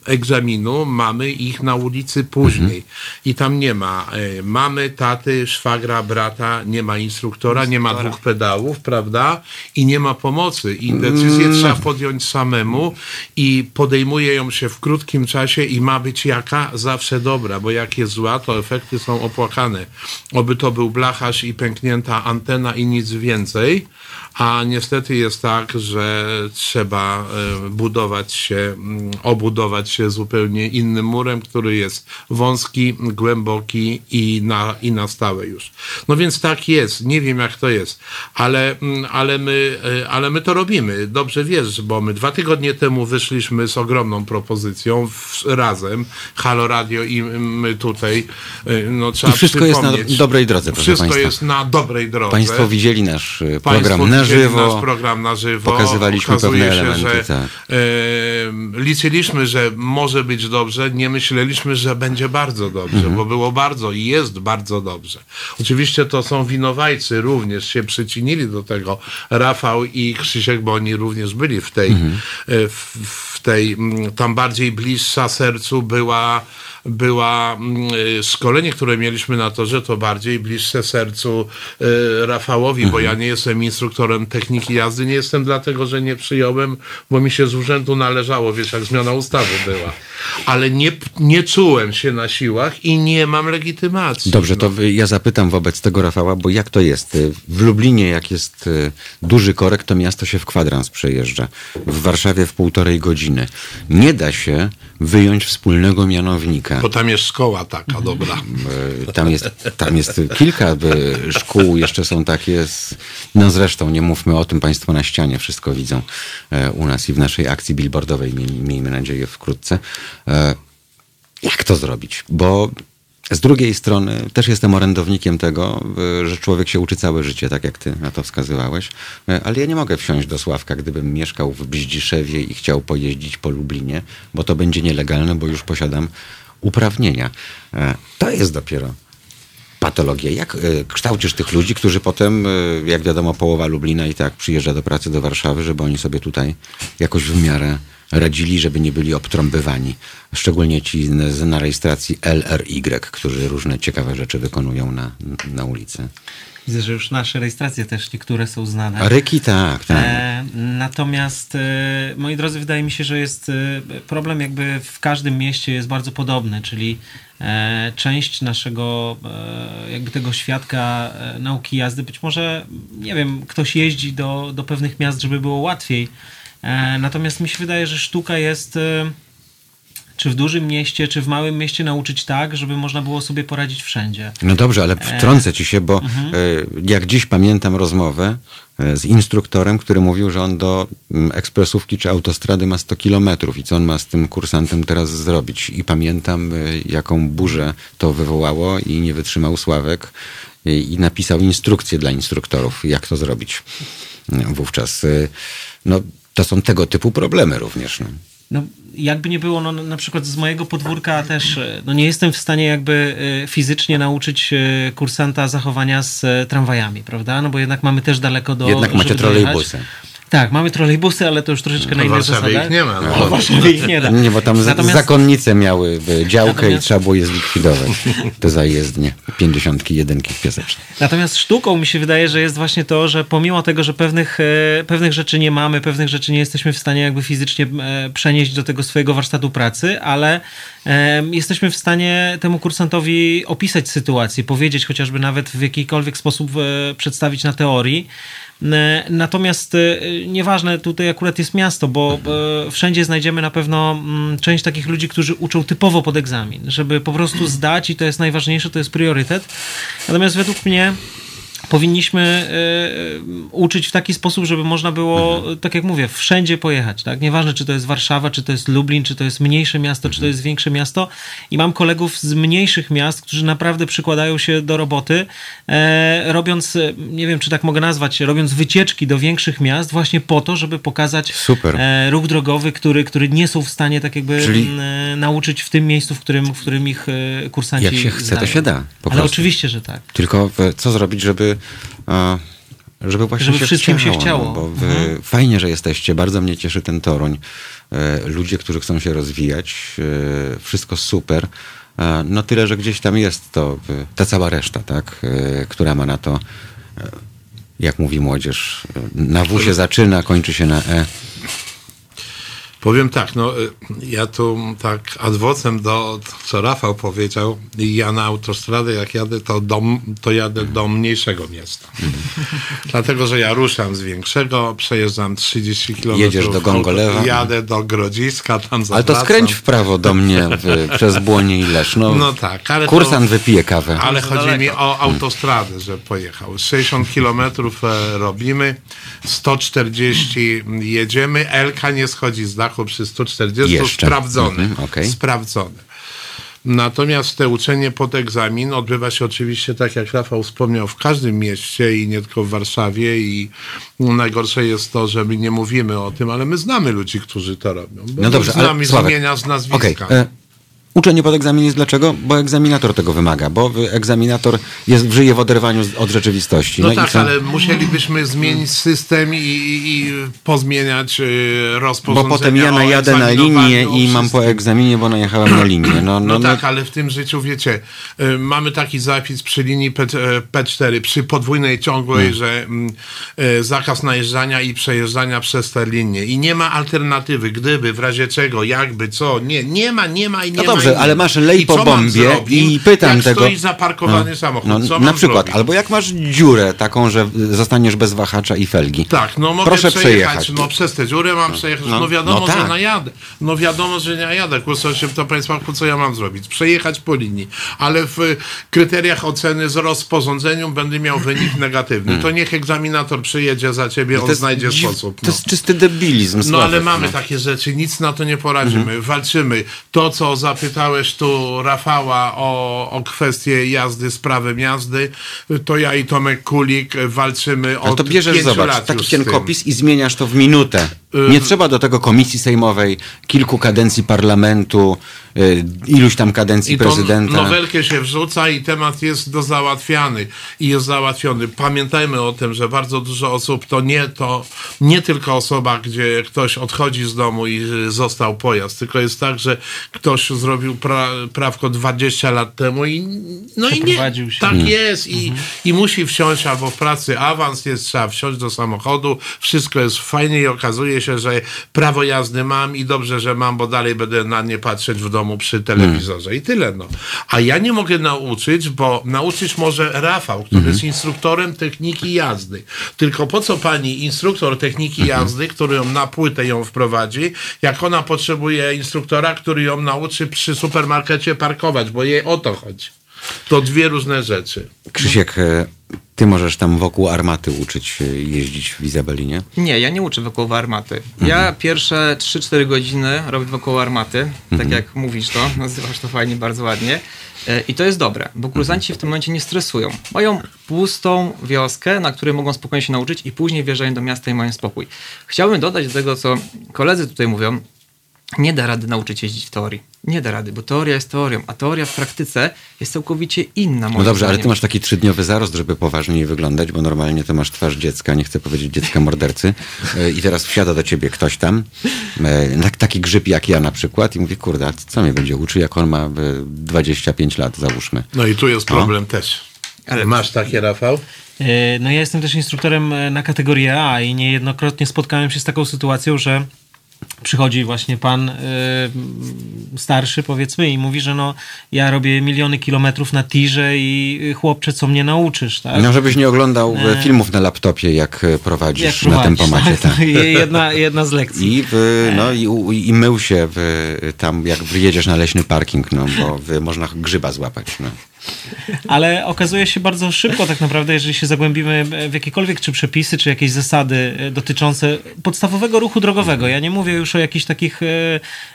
egzaminu mamy ich na ulicy później i tam nie ma y, mamy, taty, szwagra, brata, nie ma instruktora, nie ma dwóch pedałów, prawda? I nie ma pomocy i decyzję trzeba podjąć samemu i podejmuje ją się w krótkim czasie i ma być jaka? Zawsze dobra, bo jak jest zła, to efekty są opłakane. Oby to był blacharz i pęknięta antena i nic więcej, a niestety jest tak, że trzeba e, budować się, obudować się zupełnie innym murem, który jest wąski, głęboki i na, i na stałe już. No więc tak jest. Nie wiem jak to jest, ale, ale, my, e, ale my to robimy. Dobrze wiesz, bo my dwa tygodnie temu wyszliśmy z ogromną propozycją w, razem, Halo Radio i my tutaj. e, No, trzeba I wszystko jest na dobrej drodze, proszę Wszystko państwa. jest na dobrej drodze. Państwo widzieli nasz Państwo program widzieli Na żywo nasz program na żywo. pokazywaliśmy Okazuje pewne się, elementy, że tak. liczyliśmy, że może być dobrze, nie myśleliśmy, że będzie bardzo dobrze, Mhm. bo było bardzo i jest bardzo dobrze. Oczywiście to są winowajcy, również się przyczynili do tego. Rafał i Krzysiek, bo oni również byli w tej, Mhm. e, w, w tej, tam bardziej bliższa sercu była była mm, y, szkolenie, które mieliśmy na torze, to bardziej bliższe sercu y, Rafałowi, bo ja nie jestem instruktorem techniki jazdy, nie jestem dlatego, że nie przyjąłem, bo mi się z urzędu należało, wiesz, jak zmiana ustawy była. Ale nie, nie czułem się na siłach i nie mam legitymacji. Dobrze, no. to ja zapytam wobec tego Rafała, bo jak to jest? Y, W Lublinie, jak jest duży korek, to miasto się w kwadrans przejeżdża. W Warszawie w półtorej godziny. Nie da się wyjąć wspólnego mianownika. Bo tam jest szkoła taka, dobra. Y, Tam jest, tam jest kilka y, szkół, jeszcze są takie. Z, no zresztą nie mówmy o tym, Państwo na ścianie wszystko widzą e, u nas i w naszej akcji billboardowej, miej, miejmy nadzieję wkrótce. E, Jak to zrobić? Bo z drugiej strony też jestem orędownikiem tego, że człowiek się uczy całe życie, tak jak ty na to wskazywałeś, E, ale ja nie mogę wsiąść do Sławka, gdybym mieszkał w Bździszewie i chciał pojeździć po Lublinie, bo to będzie nielegalne, bo już posiadam uprawnienia. E, To jest dopiero patologia. Jak y, kształcisz tych ludzi, którzy potem, y, jak wiadomo, połowa Lublina i tak przyjeżdża do pracy do Warszawy, żeby oni sobie tutaj jakoś w miarę radzili, żeby nie byli obtrąbywani. Szczególnie ci na rejestracji LRY, którzy różne ciekawe rzeczy wykonują na, na ulicy. Widzę, że już nasze rejestracje też niektóre są znane. Ryki tak, tak. E, natomiast, e, moi drodzy, wydaje mi się, że jest e, problem jakby w każdym mieście jest bardzo podobny, czyli e, część naszego e, jakby tego świadka e, nauki jazdy, być może, nie wiem, ktoś jeździ do, do pewnych miast, żeby było łatwiej. E, natomiast mi się wydaje, że sztuka jest e, czy w dużym mieście, czy w małym mieście nauczyć tak, żeby można było sobie poradzić wszędzie. No dobrze, ale wtrącę ci się, bo Mhm. e, jak dziś pamiętam rozmowę e, z instruktorem, który mówił, że on do ekspresówki czy autostrady ma 100 kilometrów i co on ma z tym kursantem teraz zrobić. I pamiętam, e, jaką burzę to wywołało i nie wytrzymał Sławek e, i napisał instrukcję dla instruktorów, jak to zrobić e, wówczas. E, No, to są tego typu problemy również. No. No, jakby nie było, no, na przykład z mojego podwórka też, e, no nie jestem w stanie jakby e, fizycznie nauczyć e, kursanta zachowania z tramwajami, prawda? No bo jednak mamy też daleko do... Jednak macie dojechać. Tak, mamy trolejbusy, ale to już troszeczkę na W innych zasadach. ich nie ma. No, No. Warszawie ich nie da. Nie, bo tam Natomiast- zakonnice miały e, działkę Natomiast- i trzeba było je zlikwidować. Te zajezdnie, pięćdziesiątki, jedynki piaseczne. Natomiast sztuką mi się wydaje, że jest właśnie to, że pomimo tego, że pewnych, e, pewnych rzeczy nie mamy, pewnych rzeczy nie jesteśmy w stanie jakby fizycznie e, przenieść do tego swojego warsztatu pracy, ale e, jesteśmy w stanie temu kursantowi opisać sytuację, powiedzieć chociażby nawet w jakikolwiek sposób przedstawić na teorii. E, Natomiast e, nieważne tutaj akurat jest miasto, bo e, wszędzie znajdziemy na pewno mm, część takich ludzi, którzy uczą typowo pod egzamin, żeby po prostu zdać i to jest najważniejsze, to jest priorytet. Natomiast według mnie powinniśmy e, uczyć w taki sposób, żeby można było, tak jak mówię, wszędzie pojechać. Tak? Nieważne, czy to jest Warszawa, czy to jest Lublin, czy to jest mniejsze miasto, czy to jest większe miasto. I mam kolegów z mniejszych miast, którzy naprawdę przykładają się do roboty, e, robiąc, nie wiem, czy tak mogę nazwać, robiąc wycieczki do większych miast właśnie po to, żeby pokazać Super. e, ruch drogowy, który, który nie są w stanie tak jakby Czyli- e, nauczyć w tym miejscu, w którym, w którym ich e, kursanci Jak się chce, to się da, Ale prostu. oczywiście, że tak. Tylko e, co zrobić, żeby, e, żeby właśnie Żeby się wszystkim chciało, się chciało. No, bo wy, Mhm. Fajnie, że jesteście, bardzo mnie cieszy ten Toruń. Ludzie, którzy chcą się rozwijać, wszystko super. No tyle, że gdzieś tam jest to, ta cała reszta, tak, która ma na to, jak mówi młodzież, na W się zaczyna, kończy się na E. Powiem tak, no y, ja tu tak adwocem do, co Rafał powiedział, ja na autostradę jak jadę, to, do, to jadę do mniejszego miasta. Dlatego, że ja ruszam z większego, przejeżdżam 30 km. Jedziesz do Gongolewa. Jadę do Grodziska, tam Ale zawracam. to skręć w prawo do mnie w, przez Błonie i Leszno. No tak, ale to- Kursant wypije kawę. Ale chodzi mi daleko. o autostradę, że pojechał. 60 kilometrów e, robimy, 140 jedziemy, Elka nie schodzi z dachu przy 140, Jeszcze. sprawdzony. Mhm, okej. Sprawdzony. Natomiast te uczenie pod egzamin odbywa się oczywiście, tak jak Rafał wspomniał, w każdym mieście i nie tylko w Warszawie i najgorsze jest to, że my nie mówimy o tym, ale my znamy ludzi, którzy to robią. No dobrze, z nami ale Sławek, zmienia z nazwiska. Okej, e, Uczenie pod egzamin jest dlaczego? Bo egzaminator tego wymaga, bo egzaminator jest, żyje w oderwaniu od rzeczywistości. No, i tak, co? ale musielibyśmy zmienić system i, i, pozmieniać y, Bo rozporządzenie potem ja najadę na linię i mam po egzaminie, bo najechałem na linię. No, no, No, no, tak, ale w tym życiu, wiecie, y, mamy taki zapis przy linii P, e, P4, przy podwójnej ciągłej, Hmm. że mm, y, zakaz najeżdżania i przejeżdżania przez te linie. I nie ma alternatywy, gdyby, w razie czego, jakby, co. Nie, nie ma, nie ma i nie No ma. Dobrze, ale ma. masz lej I po bombie i pytam jak tego. stoi zaparkowany samochód, no, na przykład, zrobić? albo jak masz dziurę taką, że zostaniesz bez wahacza i felgi. Tak, no mogę Proszę przejechać. przejechać. No przez tę dziurę mam przejechać. No, no, wiadomo, no że tak. najadę. No wiadomo, że nie jadę. Kłócą się to państwa, co ja mam zrobić? Przejechać po linii. Ale w kryteriach oceny z rozporządzeniem będę miał wynik negatywny. To niech egzaminator przyjedzie za ciebie, on. To jest znajdzie sposób. To No. jest czysty debilizm. No ale mamy no. takie rzeczy, nic na to nie poradzimy, Mhm. walczymy. To, co zapytałeś tu Rafała o, o kwestię jazdy z prawem jazdy, to ja i Tomek Kulik walczymy Ale od to bierzesz, pięciu zobacz, lat taki już z tym. cienkopis i zmieniasz to w minutę. Y- Nie trzeba do tego komisji sejmowej, kilku kadencji parlamentu, y, iluś tam kadencji I prezydenta. nowelkę się wrzuca i temat jest do załatwiany i jest załatwiony. Pamiętajmy o tym, że bardzo dużo osób to nie to nie tylko osoba, gdzie ktoś odchodzi z domu i y, został pojazd, tylko jest tak, że ktoś zrobił pra, prawko 20 lat temu i no i nie. Się. Tak Hmm. jest i, i musi wsiąść albo w pracy awans jest, trzeba wsiąść do samochodu, wszystko jest fajnie i okazuje się, że prawo jazdy mam i dobrze, że mam, bo dalej będę na nie patrzeć w domu przy telewizorze i tyle no. A ja nie mogę nauczyć, bo nauczyć może Rafał, który jest instruktorem techniki jazdy. Tylko po co pani instruktor techniki jazdy, który ją na płytę ją wprowadzi, jak ona potrzebuje instruktora, który ją nauczy przy supermarkecie parkować, bo jej o to chodzi. To dwie różne rzeczy. Krzysiek, e, ty możesz tam wokół armaty uczyć jeździć w Izabelinie? Nie, ja nie uczę wokół armaty. Ja pierwsze 3-4 godziny robię wokół armaty, tak jak mówisz to, *laughs* nazywasz to fajnie, bardzo ładnie. E, I to jest dobre, bo kursanci w tym momencie nie stresują. Mają pustą wioskę, na której mogą spokojnie się nauczyć i później wjeżdżają do miasta i mają spokój. Chciałbym dodać do tego, co koledzy tutaj mówią, nie da rady nauczyć jeździć w teorii. Nie da rady, bo teoria jest teorią, a teoria w praktyce jest całkowicie inna. No dobrze, ale zdaniem. ty masz taki trzydniowy zarost, żeby poważniej wyglądać, bo normalnie to masz twarz dziecka, nie chcę powiedzieć dziecka mordercy. E, I teraz wsiada do ciebie ktoś tam, e, tak- taki grzyb jak ja na przykład i mówi, kurde, co mnie będzie uczył, jak on ma e, 25 lat, załóżmy. No i tu jest problem też. Ale- Masz takie, Rafał? E, No ja jestem też instruktorem e, na kategorię A i niejednokrotnie spotkałem się z taką sytuacją, że przychodzi właśnie pan e, starszy powiedzmy i mówi, że no ja robię miliony kilometrów na tirze i y, chłopcze, co mnie nauczysz, tak? No, żebyś nie oglądał e, Nie. filmów na laptopie, jak e, prowadzisz Jak na prowadzisz, tempomacie. tak? Tak. *laughs* Jedna, jedna z lekcji. I, w, no, i, u- i mył się w, tam, jak jedziesz na leśny parking, no, bo w, można grzyba złapać. No. Ale okazuje się bardzo szybko tak naprawdę, jeżeli się zagłębimy w jakiekolwiek czy przepisy, czy jakieś zasady dotyczące podstawowego ruchu drogowego. Ja nie mówię już o jakichś takich e,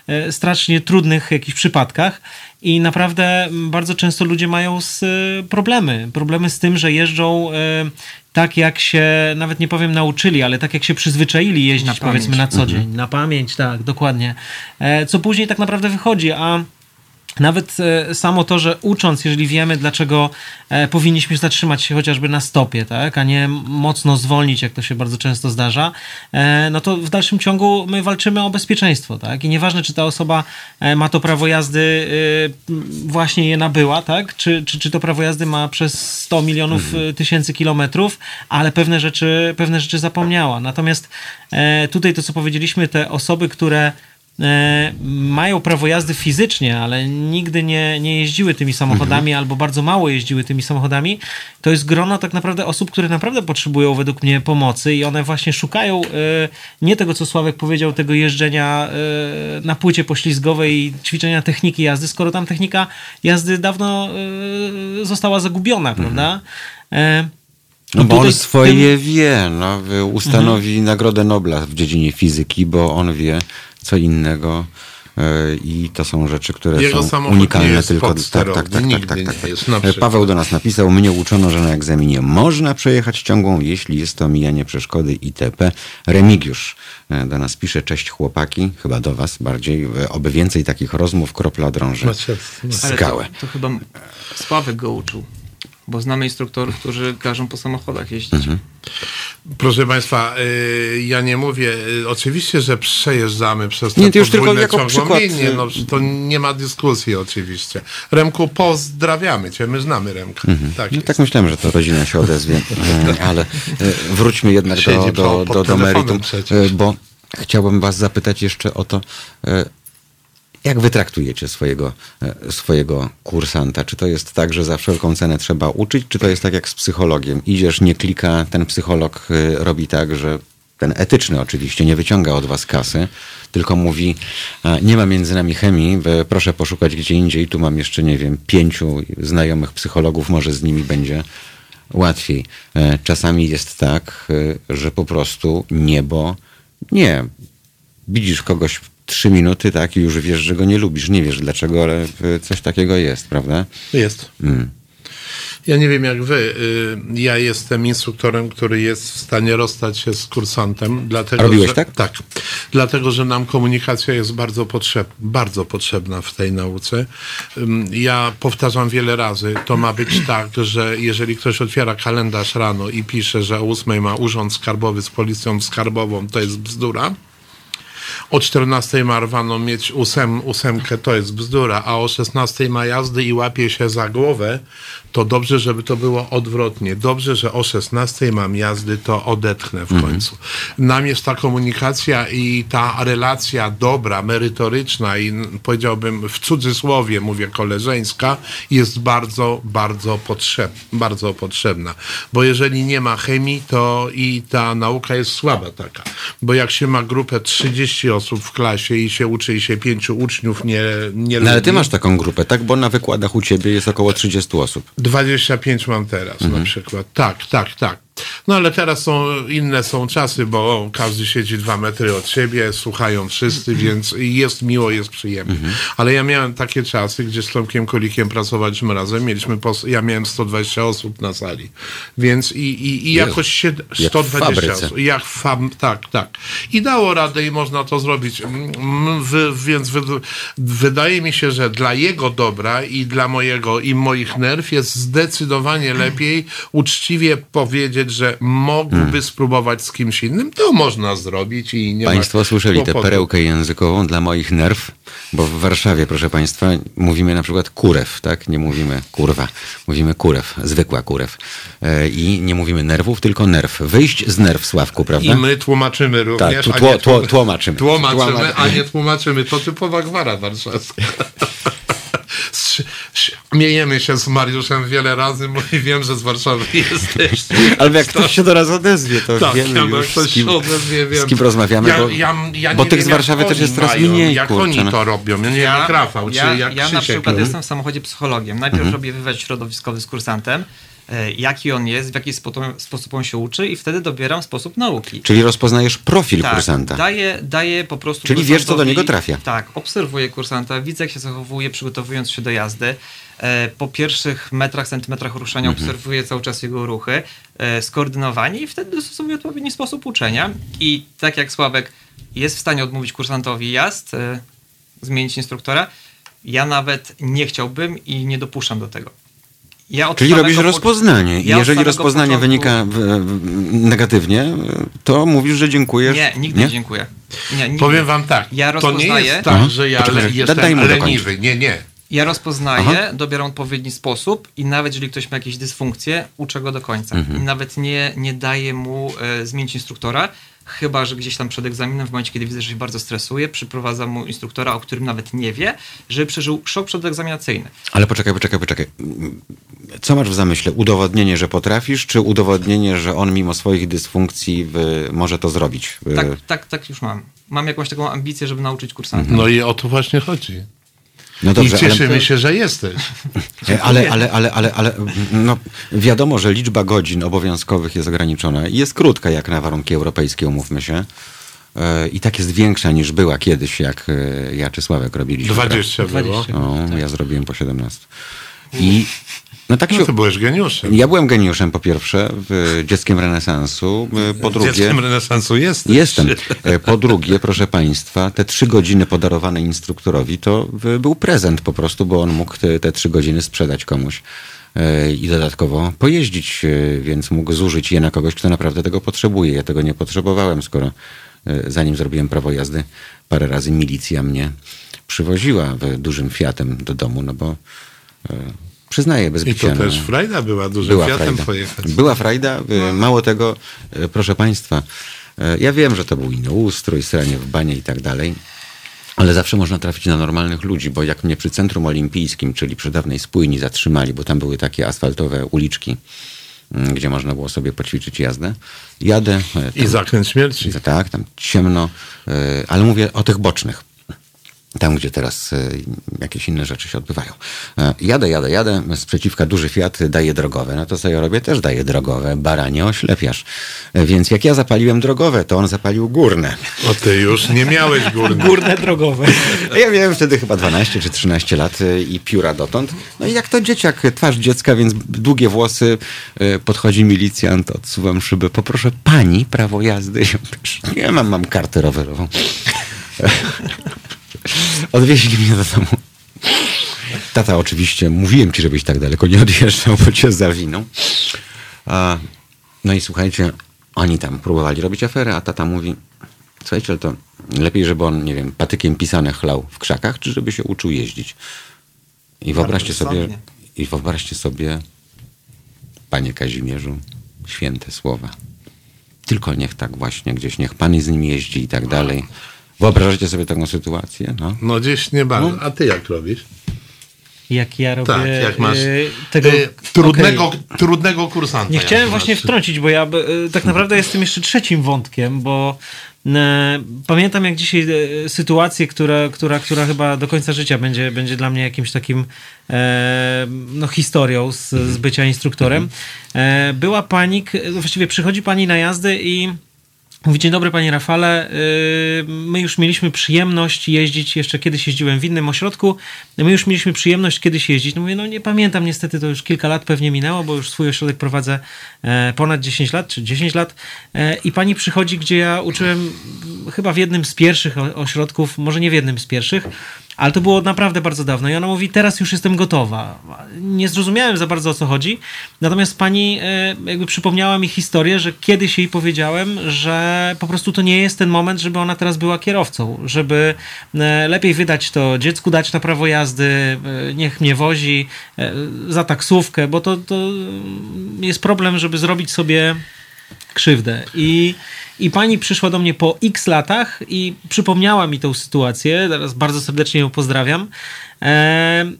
e, strasznie trudnych jakichś przypadkach. I naprawdę bardzo często ludzie mają z, e, problemy. Problemy z tym, że jeżdżą tak, jak się, nawet nie powiem nauczyli, ale tak, jak się przyzwyczaili jeździć Na powiedzmy na co dzień. Na pamięć, tak, dokładnie. Co później tak naprawdę wychodzi, a nawet e, samo to, że ucząc, jeżeli wiemy, dlaczego e, powinniśmy zatrzymać się chociażby na stopie, tak, a nie mocno zwolnić, jak to się bardzo często zdarza, e, no to w dalszym ciągu my walczymy o bezpieczeństwo, tak? I nieważne, czy ta osoba ma to prawo jazdy, właśnie je nabyła, tak? Czy, czy, czy to prawo jazdy ma przez 100 milionów e, tysięcy kilometrów, ale pewne rzeczy, pewne rzeczy zapomniała. Natomiast tutaj to, co powiedzieliśmy, te osoby, które mają prawo jazdy fizycznie, ale nigdy nie, nie jeździły tymi samochodami albo bardzo mało jeździły tymi samochodami, to jest grono tak naprawdę osób, które naprawdę potrzebują według mnie pomocy i one właśnie szukają e, nie tego, co Sławek powiedział, tego jeżdżenia e, na płycie poślizgowej i ćwiczenia techniki jazdy, skoro tam technika jazdy dawno e, została zagubiona, prawda? E, No bo on swoje wie, no, ustanowi Nagrodę Nobla w dziedzinie fizyki, bo on wie, co innego e, i to są rzeczy, które Jego są samochód nie unikalne jest tylko... podsterowny, nigdy nie jest, na E. Paweł do nas napisał, mnie uczono, że na egzaminie można przejechać ciągłą, jeśli jest to mijanie przeszkody itp. Remigiusz e, do nas pisze, cześć chłopaki, chyba do was bardziej, oby więcej takich rozmów, kropla drąży skałę. to, to chyba Sławek go uczył. Bo znamy instruktorów, którzy każą po samochodach jeździć. Proszę Państwa, y, ja nie mówię, y, oczywiście, że przejeżdżamy przez to Nie, to już tylko jako przykład, y- no, to nie ma dyskusji oczywiście. Remku, pozdrawiamy Cię, my znamy Remka. Tak, No tak myślałem, że to rodzina się odezwie, *laughs* ale wróćmy jednak do, Siedzi do, do, do telefonem meritum, przecież. bo chciałbym was zapytać jeszcze o to, jak wy traktujecie swojego, e, swojego kursanta? Czy to jest tak, że za wszelką cenę trzeba uczyć, czy to jest tak jak z psychologiem? Idziesz, nie klika, ten psycholog e, robi tak, że ten etyczny oczywiście nie wyciąga od was kasy, tylko mówi, a, nie ma między nami chemii, e, proszę poszukać gdzie indziej, tu mam jeszcze, nie wiem, pięciu znajomych psychologów, może z nimi będzie łatwiej. E, Czasami jest tak, e, że po prostu niebo nie. Widzisz kogoś trzy minuty, tak, i już wiesz, że go nie lubisz. Nie wiesz dlaczego, ale e, coś takiego jest, prawda? Jest. Mm. Ja nie wiem jak wy. y, Ja jestem instruktorem, który jest w stanie rozstać się z kursantem. Dlatego, Robiłeś że, tak? Tak. Dlatego, że nam komunikacja jest bardzo, potrzeb, bardzo potrzebna w tej nauce. Ja powtarzam wiele razy, to ma być *clears throat* tak, że jeżeli ktoś otwiera kalendarz rano i pisze, że o 8 ma urząd skarbowy z policją skarbową, to jest bzdura. O 14 ma rwaną mieć ósem, ósemkę, to jest bzdura, a o 16 ma jazdy i łapie się za głowę, to dobrze, żeby to było odwrotnie. Dobrze, że o 16 mam jazdy, to odetchnę w końcu. Nam jest ta komunikacja i ta relacja dobra, merytoryczna i powiedziałbym w cudzysłowie, mówię koleżeńska, jest bardzo, bardzo, potrzeb, bardzo potrzebna. Bo jeżeli nie ma chemii, to i ta nauka jest słaba taka. Bo jak się ma grupę 30 osób w klasie i się uczy i się pięciu uczniów nie, nie No ale ty lubi, masz taką grupę, tak? Bo na wykładach u ciebie jest około 30 osób. 25 mam teraz Mhm. na przykład. Tak, tak, tak. No ale teraz są inne są czasy, bo każdy siedzi dwa metry od siebie, słuchają wszyscy, więc jest miło, jest przyjemnie. Mhm. Ale ja miałem takie czasy, gdzie z Tomkiem Kolikiem pracowaliśmy razem, mieliśmy pos- ja miałem 120 osób na sali. Więc i, i, i jakoś się jak w 120 fabryce. osób. Jak w fab, tak, tak. I dało radę i można to zrobić. Mm, Wy, więc wy, wydaje mi się, że dla jego dobra i dla mojego i moich nerw jest zdecydowanie lepiej uczciwie powiedzieć, że mógłby spróbować z kimś innym. To można zrobić i nie Państwo słyszeli tę perełkę językową dla moich nerw, bo w Warszawie, proszę Państwa, mówimy na przykład kurew, tak? Nie mówimy kurwa, mówimy kurew, zwykła kurew. E, I nie mówimy nerwów, tylko nerw. Wyjść z nerw, Sławku, prawda? I my tłumaczymy również. a tło- tłumaczymy. Tłumaczymy, Tłuma- a nie tłumaczymy. To typowa gwara warszawska. *laughs* Miejemy się z Mariuszem wiele razy, bo i wiem, że z Warszawy *laughs* jesteś. Ale jak ktoś się do nas odezwie, to Tak, wiemy ja już, ktoś z kim, odezwie, wiem. z kim rozmawiamy, ja, bo, ja, ja bo tych wiem, z Warszawy też jest coraz mniej, Jak kurczę, oni no. to robią, ja nie wiem jak Rafał, czy ja, jak ja na przykład jestem w samochodzie psychologiem. Najpierw robię wywiad środowiskowy z kursantem, jaki on jest, w jaki sposób, on się uczy i wtedy dobieram sposób nauki. Czyli rozpoznajesz profil Tak, kursanta. daję, daję po prostu Czyli wiesz, co do niego trafia. Tak, obserwuję kursanta, widzę jak się zachowuje, przygotowując się do jazdy. E, Po pierwszych metrach, centymetrach ruszania Mhm. obserwuję cały czas jego ruchy, e, skoordynowanie i wtedy dostosowuję odpowiedni sposób uczenia. I tak jak Sławek jest w stanie odmówić kursantowi jazd, e, zmienić instruktora, ja nawet nie chciałbym i nie dopuszczam do tego. Ja Czyli robisz po- rozpoznanie. I Ja jeżeli rozpoznanie początku- wynika w, w, negatywnie, to mówisz, że dziękujesz. Nie, nigdy nie, dziękuję. Nie, nigdy. Powiem wam tak, Ja to nie rozpoznaję- jest tak, Aha. że ja Poczekaj, le, daj jestem mu leniwy. Nie, nie. Ja rozpoznaję, Aha. dobieram odpowiedni sposób i nawet jeżeli ktoś ma jakieś dysfunkcje, uczę go do końca. Mhm. I nawet nie, nie daję mu e, zmienić instruktora, chyba że gdzieś tam przed egzaminem, w momencie kiedy widzę, że się bardzo stresuje, przyprowadzam mu instruktora, o którym nawet nie wie, żeby przeżył szok przedegzaminacyjny. Ale poczekaj, poczekaj, poczekaj. Co masz w zamyśle? Udowodnienie, że potrafisz, czy udowodnienie, że on mimo swoich dysfunkcji w, może to zrobić? Tak, tak, tak już mam. Mam jakąś taką ambicję, żeby nauczyć kursanta. No i o to właśnie chodzi. No dobrze, I cieszymy ale, się, że jesteś. *laughs* ale, ale, ale, ale, ale no, wiadomo, że liczba godzin obowiązkowych jest ograniczona i jest krótka jak na warunki europejskie, umówmy się. e, i tak jest większa niż była kiedyś, jak e, ja czy Sławek robiliśmy. 20 było. 20. No, ja zrobiłem po 17. I no tak No się... to byłeś geniuszem. Ja byłem geniuszem po pierwsze, w dzieckiem renesansu, e, po drugie... Dzieckiem renesansu jesteś. Jestem. E, Po drugie, proszę Państwa, te trzy godziny podarowane instruktorowi to był prezent po prostu, bo on mógł te, te trzy godziny sprzedać komuś e, i dodatkowo pojeździć, więc mógł zużyć je na kogoś, kto naprawdę tego potrzebuje. Ja tego nie potrzebowałem, skoro zanim zrobiłem prawo jazdy, parę razy milicja mnie przywoziła w dużym Fiatem do domu, no bo przyznaję bez I bicia. to no. też frajda była dużym Była Fiatem frajda. pojechać. Była frajda. y, Mało tego, y, proszę Państwa, y, ja wiem, że to był inny ustrój, sranie w banie i tak dalej, ale zawsze można trafić na normalnych ludzi, bo jak mnie przy Centrum Olimpijskim, czyli przy dawnej spójni zatrzymali, bo tam były takie asfaltowe uliczki, mm, gdzie można było sobie poćwiczyć jazdę, jadę... y, I zakręt śmierci. tak, tam ciemno, ale mówię o tych bocznych. Tam, gdzie teraz y, jakieś inne rzeczy się odbywają. E, Jadę, jadę, jadę, z przeciwka duży Fiat daje drogowe. No to co ja robię? Też daję drogowe. Baranie oślepiasz. E, Więc jak ja zapaliłem drogowe, to on zapalił górne. O ty już nie miałeś górnych. Górne drogowe. *laughs* Ja miałem wtedy chyba 12 czy 13 lat i pióra dotąd. No i jak to dzieciak, twarz dziecka, więc długie włosy, podchodzi milicjant, odsuwam szybę. Poproszę pani prawo jazdy. Ja mam, mam kartę rowerową. *laughs* Odwieźli mnie do domu. Tata oczywiście, mówiłem ci, żebyś tak daleko nie odjeżdżał, bo cię zawinął. No i słuchajcie, oni tam próbowali robić aferę, a tata mówi, słuchajcie, ale to lepiej, żeby on, nie wiem, patykiem pisane chlał w krzakach, czy żeby się uczył jeździć. I wyobraźcie sobie, i wyobraźcie sobie, panie Kazimierzu, święte słowa. Tylko niech tak właśnie gdzieś, niech pan z nim jeździ i tak dalej. Wyobrażacie sobie taką sytuację? No. No gdzieś nie bardzo. A ty jak robisz? Jak ja robię Tak, jak masz y, tego... y, trudnego, Okej. trudnego kursanta. Nie chciałem właśnie znaczy. wtrącić, bo ja y, tak naprawdę jestem jeszcze trzecim wątkiem, bo e, pamiętam jak dzisiaj e, sytuację, która, która, która chyba do końca życia będzie, będzie dla mnie jakimś takim e, no, historią z, z bycia instruktorem. E, była pani, właściwie przychodzi pani na jazdę i Mówi, dzień dobry panie Rafale, Yy, my już mieliśmy przyjemność jeździć, jeszcze kiedyś jeździłem w innym ośrodku, my już mieliśmy przyjemność kiedyś jeździć. No mówię, no nie pamiętam niestety, to już kilka lat pewnie minęło, bo już swój ośrodek prowadzę e, ponad 10 lat, czy 10 lat. E, i pani przychodzi, gdzie ja uczyłem chyba w jednym z pierwszych ośrodków, może nie w jednym z pierwszych, ale to było naprawdę bardzo dawno. I ona mówi, teraz już jestem gotowa. Nie zrozumiałem za bardzo o co chodzi. Natomiast pani e, jakby przypomniała mi historię, że kiedyś jej powiedziałem, że po prostu to nie jest ten moment, żeby ona teraz była kierowcą. Żeby e, lepiej wydać to dziecku, dać na prawo jazdy, e, niech mnie wozi za taksówkę, bo to, to jest problem, żeby zrobić sobie krzywdę. I, I pani przyszła do mnie po x latach i przypomniała mi tą sytuację. Teraz bardzo serdecznie ją pozdrawiam. Em,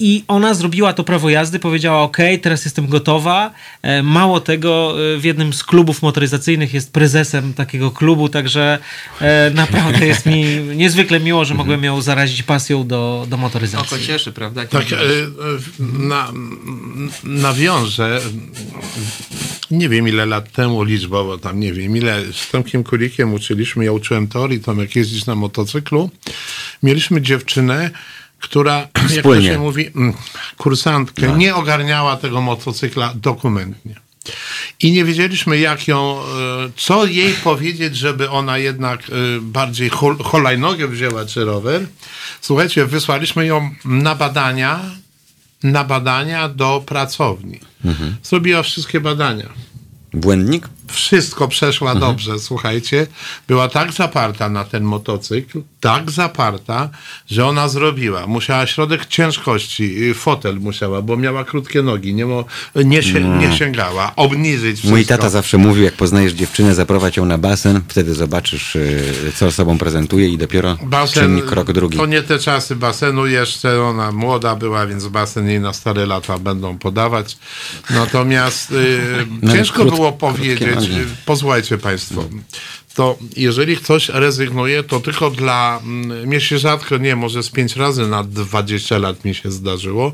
I ona zrobiła to prawo jazdy, powiedziała: OK, teraz jestem gotowa. E, Mało tego, e, w jednym z klubów motoryzacyjnych jest prezesem takiego klubu, także e, naprawdę jest mi *laughs* niezwykle miło, że mogłem ją zarazić pasją do, do motoryzacji. Oko cieszy, prawda? Jak Tak, na, nawiążę. Nie wiem ile lat temu liczbowo, tam nie wiem ile, z Tomkiem Kulikiem uczyliśmy, ja uczyłem teorii, Tomek jeździć na motocyklu. Mieliśmy dziewczynę, która, jak to się mówi, mm, kursantkę, nie ogarniała tego motocykla dokumentnie. I nie wiedzieliśmy, jak ją, e, co jej powiedzieć, żeby ona jednak e, bardziej hol, wzięła, czy rower. Słuchajcie, wysłaliśmy ją na badania, na badania do pracowni. Zrobiła wszystkie badania. Błędnik? Wszystko przeszła dobrze, słuchajcie. Była tak zaparta na ten motocykl, tak zaparta, że ona zrobiła. Musiała środek ciężkości, y, fotel musiała, bo miała krótkie nogi, nie, mo, nie, się, nie sięgała, obniżyć wszystko. Mój tata zawsze mówił, jak poznajesz dziewczynę, zaprowadź ją na basen, wtedy zobaczysz, y, co sobą prezentuje i dopiero czyni krok drugi. To nie te czasy basenu jeszcze, ona młoda była, więc basen jej na stare lata będą podawać. Natomiast y, No, ciężko krót- było powiedzieć, y, posłuchajcie Państwo, to jeżeli ktoś rezygnuje, to tylko dla, mm, mnie się rzadko, nie, może z pięć razy na 20 lat mi się zdarzyło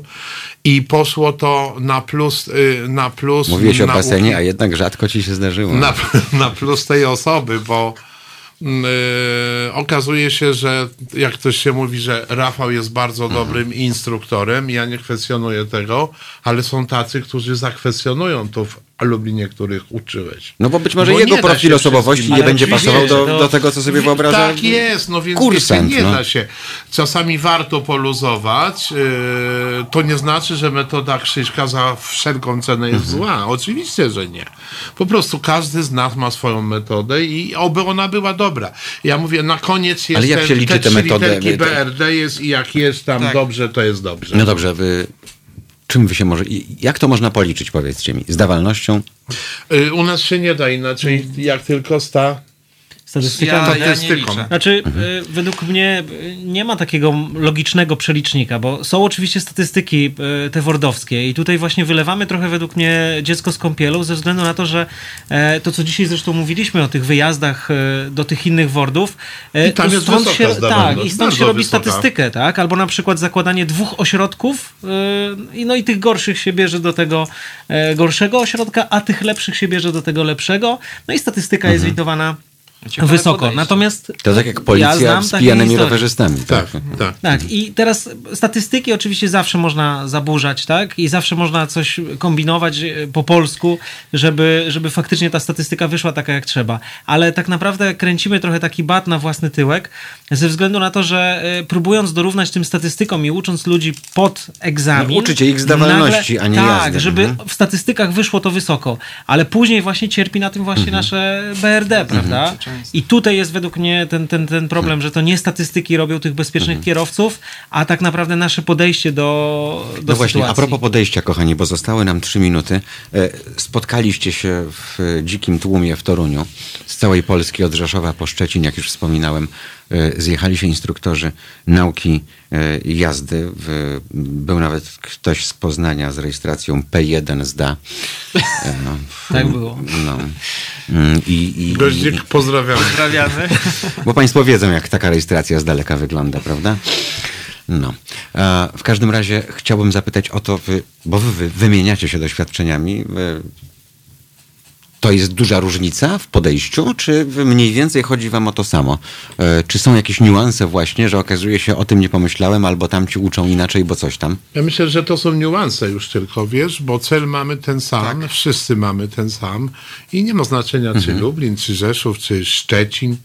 i poszło to na plus, y, na plus Mówiłeś o basenie, a jednak rzadko ci się zdarzyło. na, *laughs* na plus tej osoby, bo, e, okazuje się, że jak ktoś się mówi, że Rafał jest bardzo Mhm. dobrym instruktorem, ja nie kwestionuję tego, ale są tacy, którzy zakwestionują to w Lublinie, których uczyłeś. No bo być może Bo jego profil osobowości nie będzie pasował do, to- do tego, co sobie wyobraża Tak jest, no więc kursant, nie no. da się. Czasami warto poluzować. Yy, to nie znaczy, że metoda Krzyśka za wszelką cenę jest Mhm. zła. Oczywiście, że nie. Po prostu każdy z nas ma swoją metodę i oby ona była dobra. Ja mówię, na koniec jest Ale jak ten, się liczy te literki My to- BRD jest i jak jest tam Tak. dobrze, to jest dobrze. No dobrze, wy, czym wy się może, jak to można policzyć, powiedzcie mi? Zdawalnością? Yy, u nas się nie da inaczej, jak tylko sta Statystyka. Ja, ja nie Statystyką. liczę. Znaczy, y, według mnie y, nie ma takiego logicznego przelicznika, bo są oczywiście statystyki y, te wordowskie i tutaj właśnie wylewamy trochę według mnie dziecko z kąpielą ze względu na to, że e, to, co dzisiaj zresztą mówiliśmy o tych wyjazdach e, do tych innych wordów, e, I tam jest stąd się, tak, i stąd się robi wysoka. statystykę, tak? Albo na przykład zakładanie dwóch ośrodków i no i tych gorszych się bierze do tego gorszego ośrodka, a tych lepszych się bierze do tego lepszego. No i statystyka jest witowana Ciekawe wysoko. podejście. Natomiast To tak jak policja ja z pijanymi rowerzystami. Tak, tak. Tak, i teraz statystyki oczywiście zawsze można zaburzać, tak? I zawsze można coś kombinować e, po polsku, żeby, żeby faktycznie ta statystyka wyszła taka jak trzeba. Ale tak naprawdę kręcimy trochę taki bat na własny tyłek, ze względu na to, że e, próbując dorównać tym statystykom i ucząc ludzi pod egzamin. No, uczycie ich zdawalności, a nie Tak, jazdy. żeby Mhm. w statystykach wyszło to wysoko. Ale później właśnie cierpi na tym właśnie Mhm. nasze BRD, prawda? I tutaj jest według mnie ten, ten, ten problem, że to nie statystyki robią tych bezpiecznych Mhm. kierowców, a tak naprawdę nasze podejście do, do No właśnie, sytuacji. a propos podejścia, kochani, bo zostały nam trzy minuty. E, Spotkaliście się w dzikim tłumie w Toruniu z całej Polski, od Rzeszowa po Szczecin, jak już wspominałem. E, Zjechali się instruktorzy nauki e, jazdy. W- Był nawet ktoś z Poznania z rejestracją P1 zda. E, No, *laughs* Tak było. no. Mm, I, i, Goździk, pozdrawiamy. Pozdrawiamy. bo Państwo wiedzą, jak taka rejestracja z daleka wygląda, prawda? No. A w każdym razie chciałbym zapytać o to, bo wy, wy wymieniacie się doświadczeniami. To jest duża różnica w podejściu, czy mniej więcej chodzi wam o to samo? E, czy są jakieś niuanse właśnie, że okazuje się, o tym nie pomyślałem, albo tam ci uczą inaczej, bo coś tam? Ja myślę, że to są niuanse już tylko, wiesz, bo cel mamy ten sam, Tak. wszyscy mamy ten sam i nie ma znaczenia, czy Mhm. Lublin, czy Rzeszów, czy Szczecin.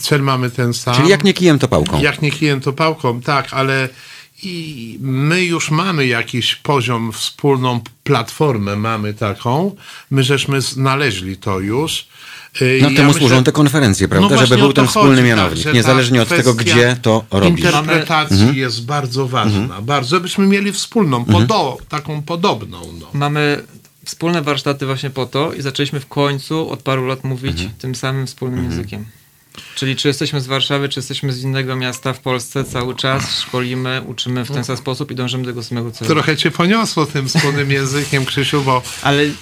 Cel mamy ten sam. Czyli jak nie kijem, to pałką. Jak nie kijem, to pałką, tak, ale i my już mamy jakiś poziom, wspólną platformę mamy taką. My żeśmy znaleźli to już. No ja temu myślę- służą te konferencje, prawda? właśnie Żeby był ten wspólny chodzi, mianownik. że niezależnie od tego, gdzie to robisz. Interpretacji Mhm. jest bardzo ważna. Bardzo, żebyśmy mieli wspólną, podo, taką podobną. No. Mamy wspólne warsztaty właśnie po to i zaczęliśmy w końcu od paru lat mówić Mhm. tym samym wspólnym językiem. Czyli czy jesteśmy z Warszawy, czy jesteśmy z innego miasta w Polsce, cały czas szkolimy, uczymy w ten sam sposób i dążymy do tego samego celu. Trochę cię poniosło tym wspólnym językiem, Krzysiu, bo Ale y,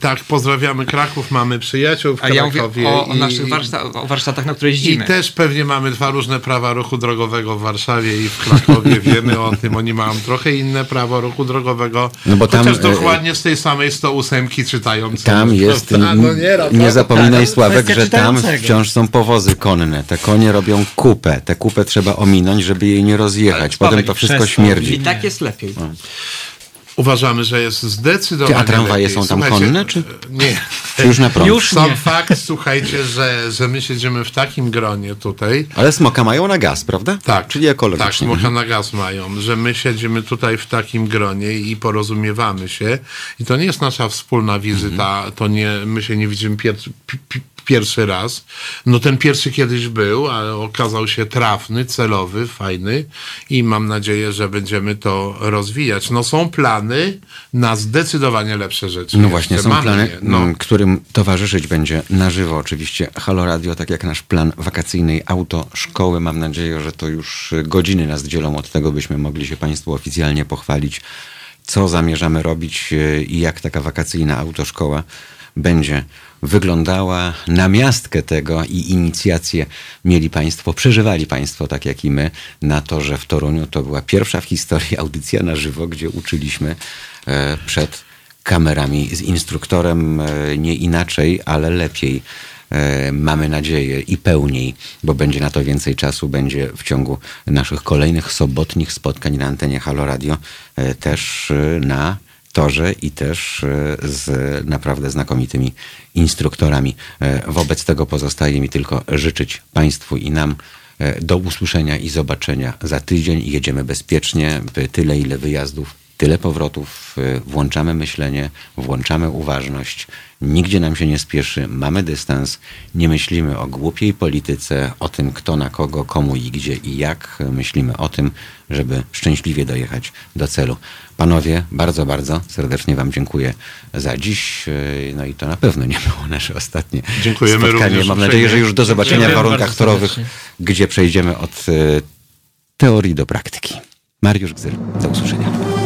tak, pozdrawiamy Kraków, mamy przyjaciół w a ja mówię Krakowie. o, o i- naszych warszta- o warsztatach, na które I jeździmy. też pewnie mamy dwa różne prawa ruchu drogowego w Warszawie i w Krakowie. *laughs* Wiemy o tym. Oni mają trochę inne prawo ruchu drogowego. No bo tam, chociaż e, dokładnie z tej samej 108 czytają. Tam jest, No nie, Rafał? nie zapominaj Sławek, że tam wciąż są powozy konne. Te konie robią kupę. Tę kupę trzeba ominąć, żeby jej nie rozjechać. Potem to wszystko przestań. śmierdzi. I tak jest lepiej. Uważamy, że jest zdecydowanie a tramwaje lepiej. są tam Słuchajcie, konne, czy- Nie. Czy *laughs* już na prąd? Już Sam nie. fakt, słuchajcie, że, że my siedzimy w takim gronie tutaj, Ale smoka mają na gaz, prawda? Tak. Czyli ekologicznie. Tak, smoka na gaz mają, że my siedzimy tutaj w takim gronie i porozumiewamy się. I to nie jest nasza wspólna wizyta, to nie, my się nie widzimy pier, pi, pi, pierwszy raz. No ten pierwszy kiedyś był, ale okazał się trafny, celowy, fajny i mam nadzieję, że będziemy to rozwijać. No są plany na zdecydowanie lepsze rzeczy. No właśnie, są plany, je, no. m, którym towarzyszyć będzie na żywo oczywiście Halo Radio, tak jak nasz plan wakacyjnej autoszkoły. Mam nadzieję, że to już godziny nas dzielą od tego, byśmy mogli się Państwu oficjalnie pochwalić, co zamierzamy robić y, i jak taka wakacyjna autoszkoła będzie wyglądała. Namiastkę tego i inicjację mieli Państwo, przeżywali Państwo, tak jak i my, na to, że w Toruniu to była pierwsza w historii audycja na żywo, gdzie uczyliśmy e, przed kamerami z instruktorem e, nie inaczej, ale lepiej. e, mamy nadzieję i pełniej, bo będzie na to więcej czasu, będzie w ciągu naszych kolejnych sobotnich spotkań na antenie Halo Radio też na torze i też e, z naprawdę znakomitymi instruktorami. E, Wobec tego pozostaje mi tylko życzyć Państwu i nam e, do usłyszenia i zobaczenia za tydzień. Jedziemy bezpiecznie, tyle ile wyjazdów, tyle powrotów. E, Włączamy myślenie, włączamy uważność. Nigdzie nam się nie spieszy, mamy dystans, nie myślimy o głupiej polityce, o tym kto na kogo, komu i gdzie i jak. Myślimy o tym, żeby szczęśliwie dojechać do celu. Panowie, bardzo, bardzo serdecznie Wam dziękuję za dziś. Yy, No i to na pewno nie było nasze ostatnie Dziękujemy spotkanie. również Mam nadzieję, że już do zobaczenia w warunkach torowych, gdzie przejdziemy od yy, teorii do praktyki. Mariusz Gzyr, do usłyszenia.